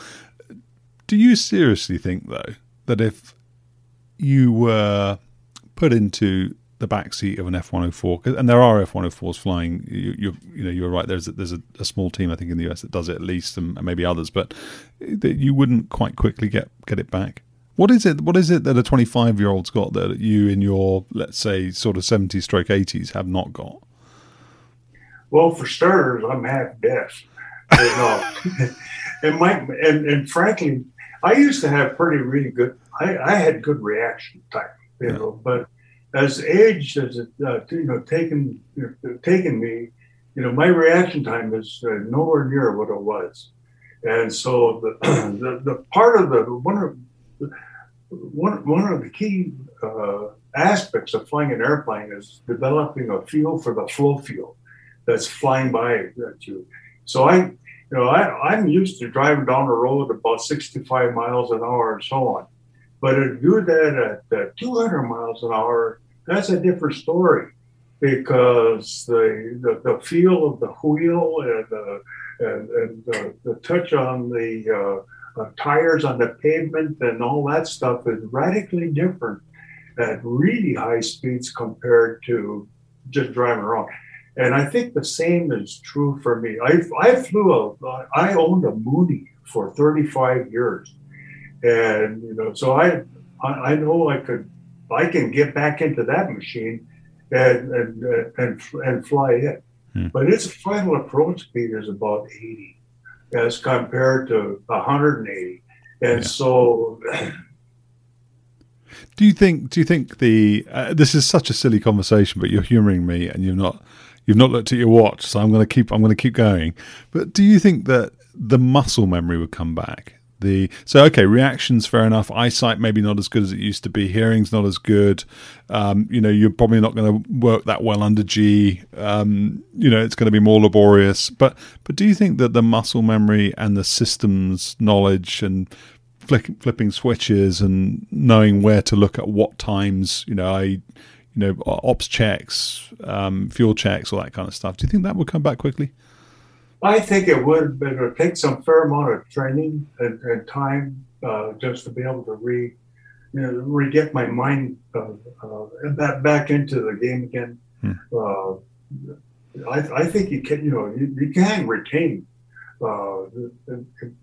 Do you seriously think though that if you were put into the backseat of an F-104, and there are F-104s flying. You, you, you know, you're right. There's a, there's a, a, small team I think in the US that does it at least, and, and maybe others, but eh, that you wouldn't quite quickly get get it back. What is it? What is it that a 25 year old's got that you, in your let's say sort of 70s stroke 80s, have not got? Well, for starters, I'm half deaf. and my and, and frankly, I used to have pretty really good. I, I had good reaction time, you yeah. know, but as age has uh, you know taken you know, taken me, you know my reaction time is uh, nowhere near what it was, and so the the, the part of the one of one one of the key uh, aspects of flying an airplane is developing a feel for the flow field that's flying by at you. So I, you know, I, I'm used to driving down the road about 65 miles an hour and so on. But to do that at uh, 200 miles an hour, that's a different story because the, the, the feel of the wheel and, uh, and, and the, the, touch on the uh, uh, tires on the pavement and all that stuff is radically different at really high speeds compared to just driving around. And I think the same is true for me. I, I flew a, I owned a Mooney for 35 years. And, you know, so I, I know I could I can get back into that machine and and and, and fly it. Hmm. But its final approach speed is about 80 as compared to 180. And yeah. so do you think do you think the uh, this is such a silly conversation but you're humoring me and you've not you've not looked at your watch so I'm going to keep I'm going to keep going. But do you think that the muscle memory would come back? The so okay reactions fair enough. Eyesight maybe not as good as it used to be. Hearing's not as good. Um, you know you're probably not going to work that well under g. Um, you know it's going to be more laborious. But but do you think that the muscle memory and the systems knowledge and flick, flipping switches and knowing where to look at what times you know i you know ops checks um, fuel checks all that kind of stuff do you think that will come back quickly I think it would, but it would take some fair amount of training and, and time uh, just to be able to re, you know, re get my mind uh, uh, back back into the game again. Hmm. Uh, I, I think you can, you know, you, you can retain, uh,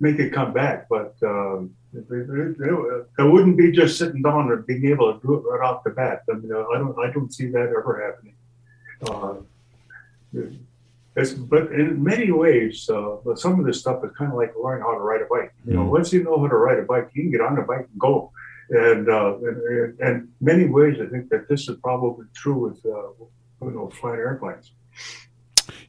make it come back, but um, it, it, it, it, wouldn't be just sitting down and being able to do it right off the bat. I mean, I don't, I don't see that ever happening. It's, but in many ways, uh, some of this stuff is kind of like learning how to ride a bike. You know, mm. once you know how to ride a bike, you can get on a bike and go. And, uh, and, and many ways, I think that this is probably true with uh, you know flying airplanes.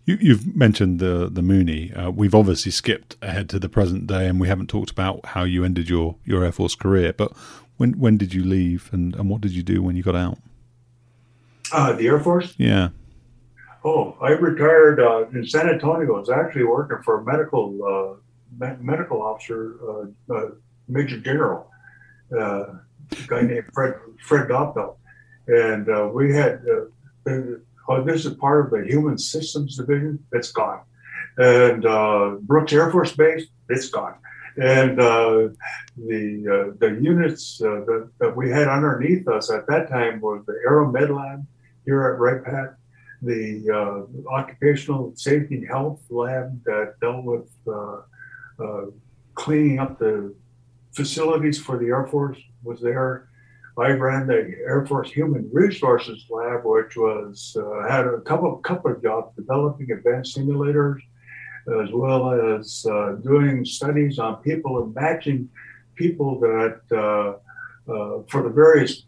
You, have mentioned the the Mooney. Uh, we've obviously skipped ahead to the present day, and we haven't talked about how you ended your, your Air Force career. But when when did you leave, and, and what did you do when you got out? Uh, the Air Force. Yeah. Oh, I retired uh, in San Antonio. I was actually working for a medical uh, me- medical officer, uh, uh Major General, uh, a guy named Fred Fred Doppel, and uh, we had. oh, this is part of the Human Systems Division. It's gone, and Brooks Air Force Base. It's gone and the the units that, that, we had underneath us at that time was the Aero Med Lab here at Wright Pat, the uh, occupational safety and health lab that dealt with uh, uh, cleaning up the facilities for the Air Force was there. I ran the Air Force Human Resources Lab, which was uh, had a couple couple of jobs developing advanced simulators, as well as uh, doing studies on people and matching people that uh, for the various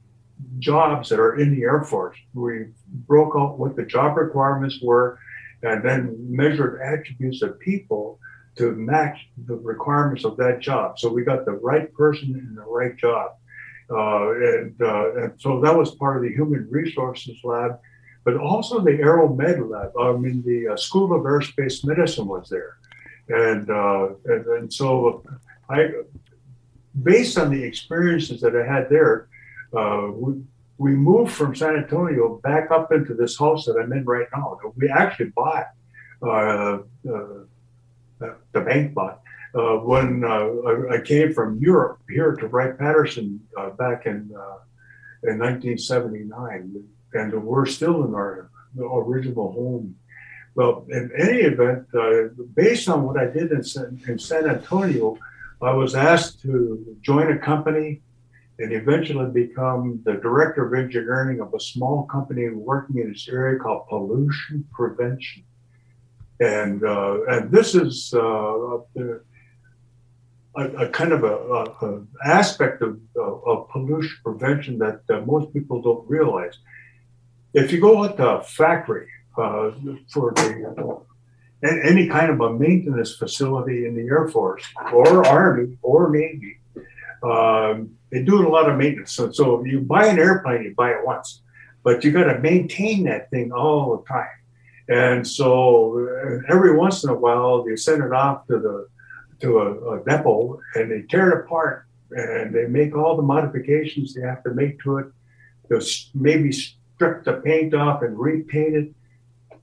jobs that are in the Air Force. We broke out what the job requirements were and then measured attributes of people to match the requirements of that job. So we got the right person in the right job. Uh, and, uh, and, so that was part of the human resources lab, but also the AeroMed lab. I mean, the uh, School of Aerospace Medicine was there. And, uh, and, and, so I, based on the experiences that I had there, uh, we, we moved from San Antonio back up into this house that I'm in right now. We actually bought, uh, uh, the bank bought, uh, when uh, I came from Europe here to Wright Patterson back in, in 1979. And we're still in our original home. Well, in any event, based on what I did in San, in San Antonio, I was asked to join a company and eventually become the director of engineering of a small company working in this area called pollution prevention. And uh, and this is uh, a, a, kind of a, a aspect of, of, pollution prevention that uh, most people don't realize. If you go at the factory uh, for the any kind of a maintenance facility in the Air Force or Army or Navy, um, they do a lot of maintenance. So, so you buy an airplane, you buy it once, but you got to maintain that thing all the time. And so uh, every once in a while, you send it off to the to a, a depot and they tear it apart and they make all the modifications they have to make to it. They'll maybe strip the paint off and repaint it,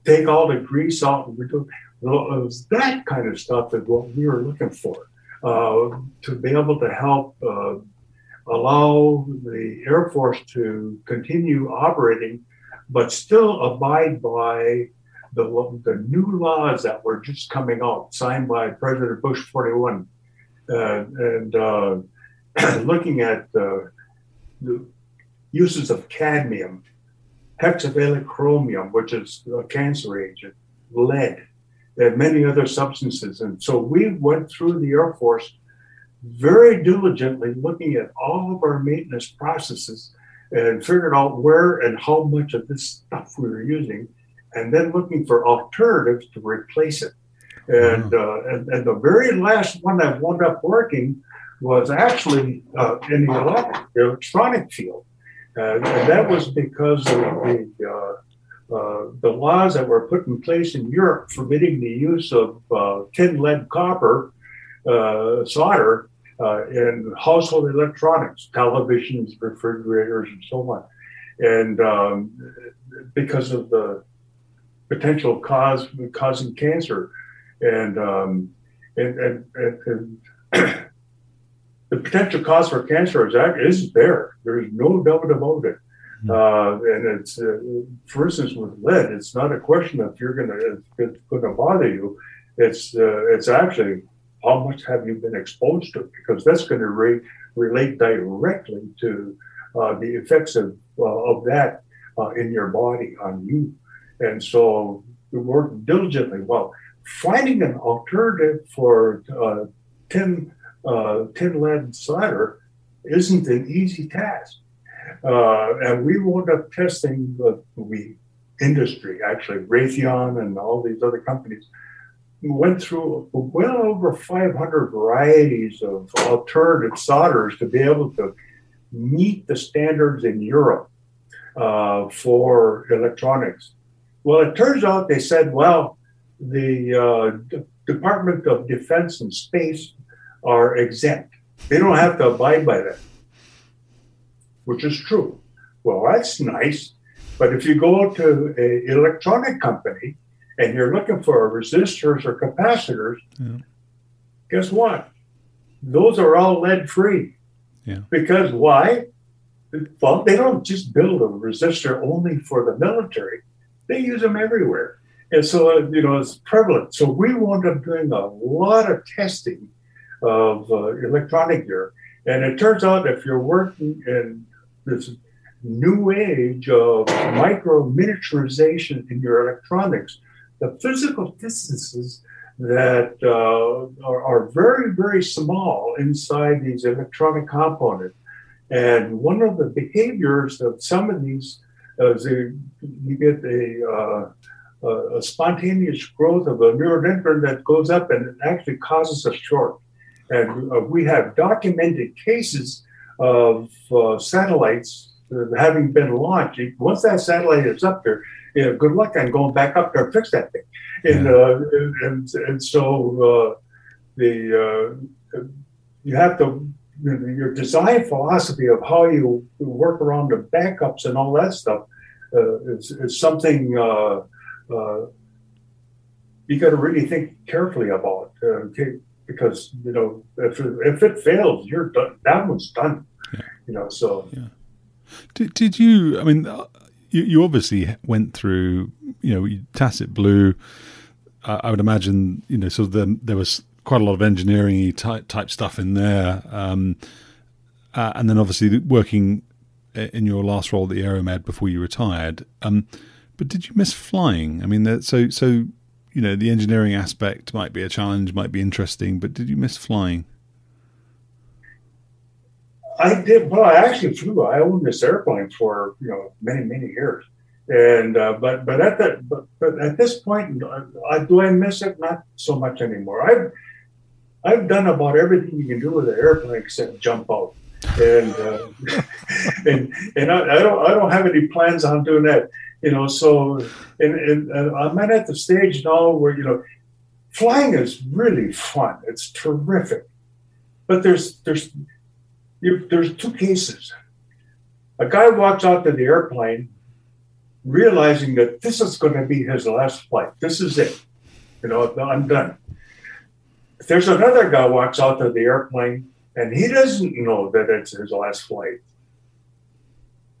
take all the grease off and it. That kind of stuff is what we were looking for uh, to be able to help uh, allow the Air Force to continue operating, but still abide by the, the new laws that were just coming out, signed by President Bush 41, uh, and uh, looking at uh, the uses of cadmium, hexavalent chromium, which is a cancer agent, lead, and many other substances. And so we went through the Air Force very diligently looking at all of our maintenance processes and figured out where and how much of this stuff we were using, and then looking for alternatives to replace it. And, uh, and, and, the very last one that wound up working was actually uh, in the electric, electronic field. and that was because of the, uh, uh, the laws that were put in place in Europe forbidding the use of uh, tin, lead, copper uh, solder uh, in household electronics, televisions, refrigerators, and so on. And um, because of the potential cause causing cancer, and um, and, and, and, and the potential cause for cancer is is there. There is no doubt about it. Hmm. Uh, and it's, uh, for instance, with lead, it's not a question of you're going to it's going to bother you. It's uh, it's actually how much have you been exposed to? Because that's going to re- relate directly to uh, the effects of, uh, of that uh, in your body on you. And so we work diligently. Well, finding an alternative for uh, tin, uh, tin lead solder isn't an easy task. Uh, and we wound up testing the we industry, actually, Raytheon and all these other companies went through well over 500 varieties of alternative solders to be able to meet the standards in Europe uh, for electronics. Well, it turns out they said, well, the uh, D- Department of Defense and Space are exempt. They don't have to abide by that, which is true. Well, that's nice. But if you go to an electronic company and you're looking for resistors or capacitors, yeah. guess what? Those are all lead free. Yeah. Because why? Well, they don't just build a resistor only for the military, they use them everywhere. And so, uh, you know, it's prevalent. So we wound up doing a lot of testing of uh, electronic gear. And it turns out if you're working in this new age of micro miniaturization in your electronics, the physical distances that uh, are, are, very, very small inside these electronic components And one of the behaviors of some of these is a, you get a, uh, a spontaneous growth of a neuroendocrine that goes up and actually causes a short. And uh, we have documented cases of uh, satellites having been launched. Once that satellite is up there, you know, good luck on going back up there and fix that thing. And yeah. uh, and, and so uh, the uh, you have to your design philosophy of how you work around the backups and all that stuff uh, is, is something uh, uh, you got to really think carefully about because you know if it, if it fails, you're done. That one's done. Yeah. You know, so. Yeah. Did, did you? I mean, you, you obviously went through. You know, Tacit Blue. I would imagine. You know, the, there was quite a lot of engineering type type stuff in there, um, uh, and then obviously working in your last role at the Aeromed before you retired. Um, but did you miss flying? I mean, so so you know the engineering aspect might be a challenge, might be interesting, but did you miss flying? I did. Well, I actually flew. I owned this airplane for you know many many years, and uh, but but at that but, but at this point, I, do I miss it? Not so much anymore. I've I've done about everything you can do with an airplane except jump out, and uh, and and I, I, don't I don't have any plans on doing that. You know, so and, and, and I'm at the stage now where you know, flying is really fun. It's terrific, but there's there's you, there's two cases. A guy walks out to the airplane, realizing that this is going to be his last flight. This is it. You know, I'm done there's another guy walks out to the airplane and he doesn't know that it's his last flight.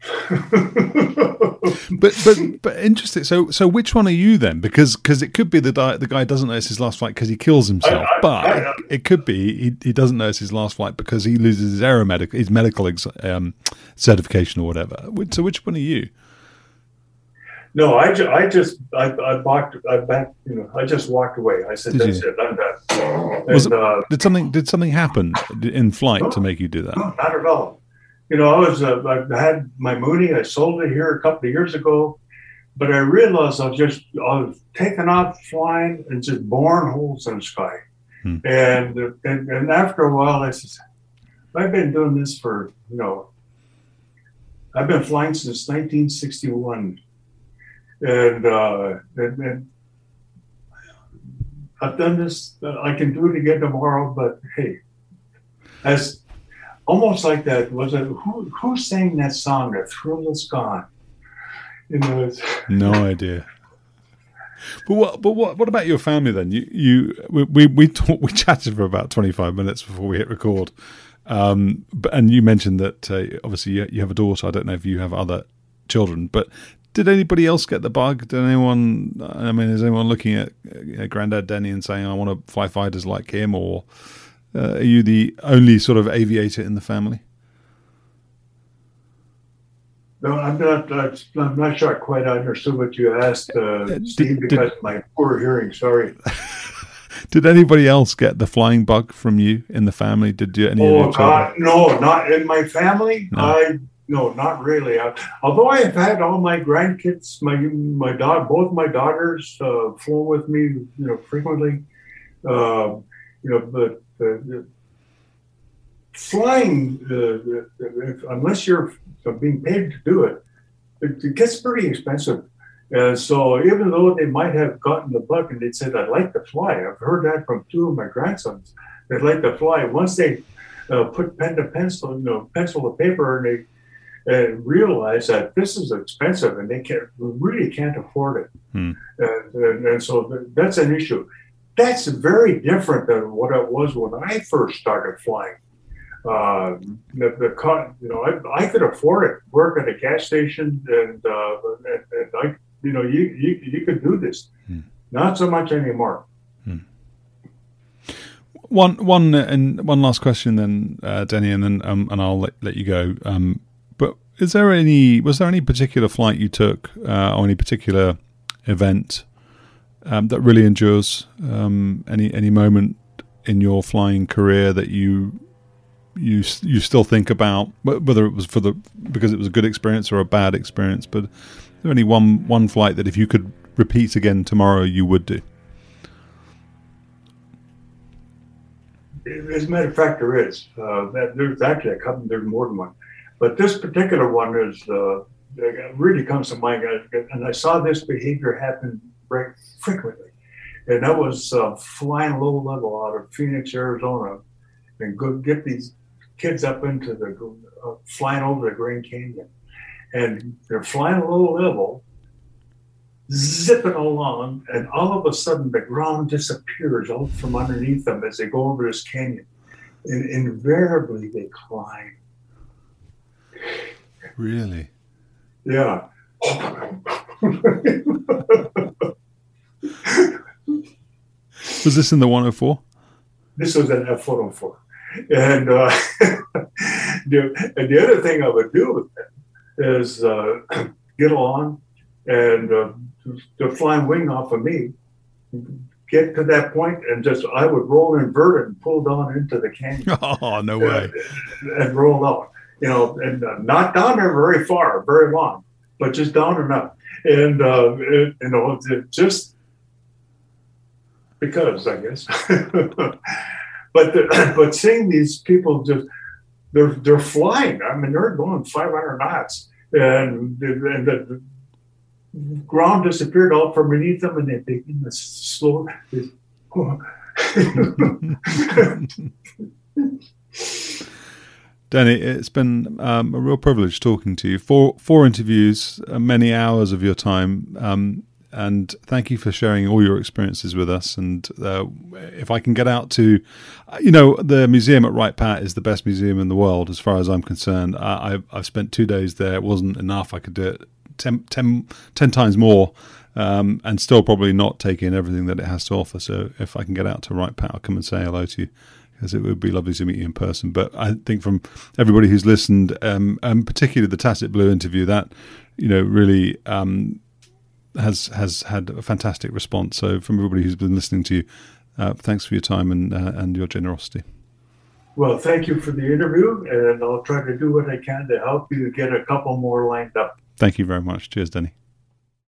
but but but interesting. So so which one are you then? Because because it could be the guy the guy doesn't know it's his last flight because he kills himself, I, I, but I, it could be he, he doesn't know it's his last flight because he loses his aeromedical his medical ex, um, certification or whatever. So which one are you? No, I, ju- I just I, I walked I back you know I just walked away. I said did that's you? it. I'm done. And, it, uh, did something did something happen in flight no, to make you do that? No, not at all. You know, I was uh, I had my Mooney. I sold it here a couple of years ago, but I realized I was just I was taking off flying and just boring holes in the sky. Hmm. And, and and after a while, I said, I've been doing this for you know. I've been flying since 1961 and, uh, and, and I've done this. I can do it again tomorrow. But hey, as almost like that was it who who sang that song? The thrill is gone. You know, no idea. But what? But what? What about your family then? You you we we we, talk, we chatted for about twenty five minutes before we hit record. Um, but, and you mentioned that uh, obviously you, you have a daughter. I don't know if you have other children, but did anybody else get the bug? Did anyone? I mean, is anyone looking at uh, Granddad Denny and saying, "I want to fly fighters like him," or uh, are you the only sort of aviator in the family? No, I'm not. Uh, I'm not sure I quite understood what you asked, uh, uh Steve, did, because did, my poor hearing. Sorry. did anybody else get the flying bug from you in the family? Did you? Any oh God, no, not in my family. No. I no, not really. I, although I have had all my grandkids, my my dog, both my daughters uh, flown with me, you know, frequently. Uh, you know, but uh, flying, uh, unless you're being paid to do it, it, it gets pretty expensive. And so, even though they might have gotten the bug and they said, "I'd like to fly," I've heard that from two of my grandsons. They'd like to fly. Once they uh, put pen to pencil, you know, pencil to paper, and they realize that this is expensive and they can't really can't afford it. Hmm. And, and, and, so that's an issue. That's very different than what it was when I first started flying. Uh, the, the you know, I, I, could afford it. Work at a gas station, and, uh, and, and I, you know, you, you you could do this. Hmm. Not so much anymore. Hmm. One, one, and one last question, then, uh, Denny, and then um, and I'll let, let you go. Um, is there any was there any particular flight you took uh, or any particular event um, that really endures? Um, any any moment in your flying career that you you you still think about whether it was for the because it was a good experience or a bad experience. But is there only one one flight that if you could repeat again tomorrow, you would do? As a matter of fact, there is. Uh, that, there's actually a couple. There's more than one, but this particular one is uh, really comes to mind. And I saw this behavior happen very frequently, and that was uh, flying low level out of Phoenix, Arizona, and go get these kids up into the uh, flying over the Grand Canyon, and they're flying a low level, zipping along, and all of a sudden the ground disappears out from underneath them as they go over this canyon. And invariably they climb. Really? Yeah. was this in the 104? This was an F104. And, uh, the, and the other thing I would do with them is uh, get along and uh, the flying wing off of me, get to that point, and just I would roll inverted and pull down into the canyon. Oh, no way! And, and roll out, you know, and uh, not down there very far, very long, but just down enough, and uh, it, you know, just because I guess. but the, but seeing these people just they're they're flying. I mean, they're going 500 knots, and and the, ground disappeared all from beneath them, and they begin to slow. Denny, it's been um, a real privilege talking to you. Four four interviews, uh, many hours of your time, um, and thank you for sharing all your experiences with us. And uh, if I can get out to, you know, the museum at Wright Pat is the best museum in the world, as far as I'm concerned. I, I've, I've spent two days there. It wasn't enough. I could do it 10, 10, 10 times more um, and still probably not take in everything that it has to offer. So if I can get out to Wright Pat, I'll come and say hello to you because it would be lovely to meet you in person. But I think from everybody who's listened, um, and particularly the Tacit Blue interview, that you know really um, has has had a fantastic response. So from everybody who's been listening to you, uh, thanks for your time and uh, and your generosity. Well, thank you for the interview, and I'll try to do what I can to help you get a couple more lined up. Thank you very much. Cheers, Denny.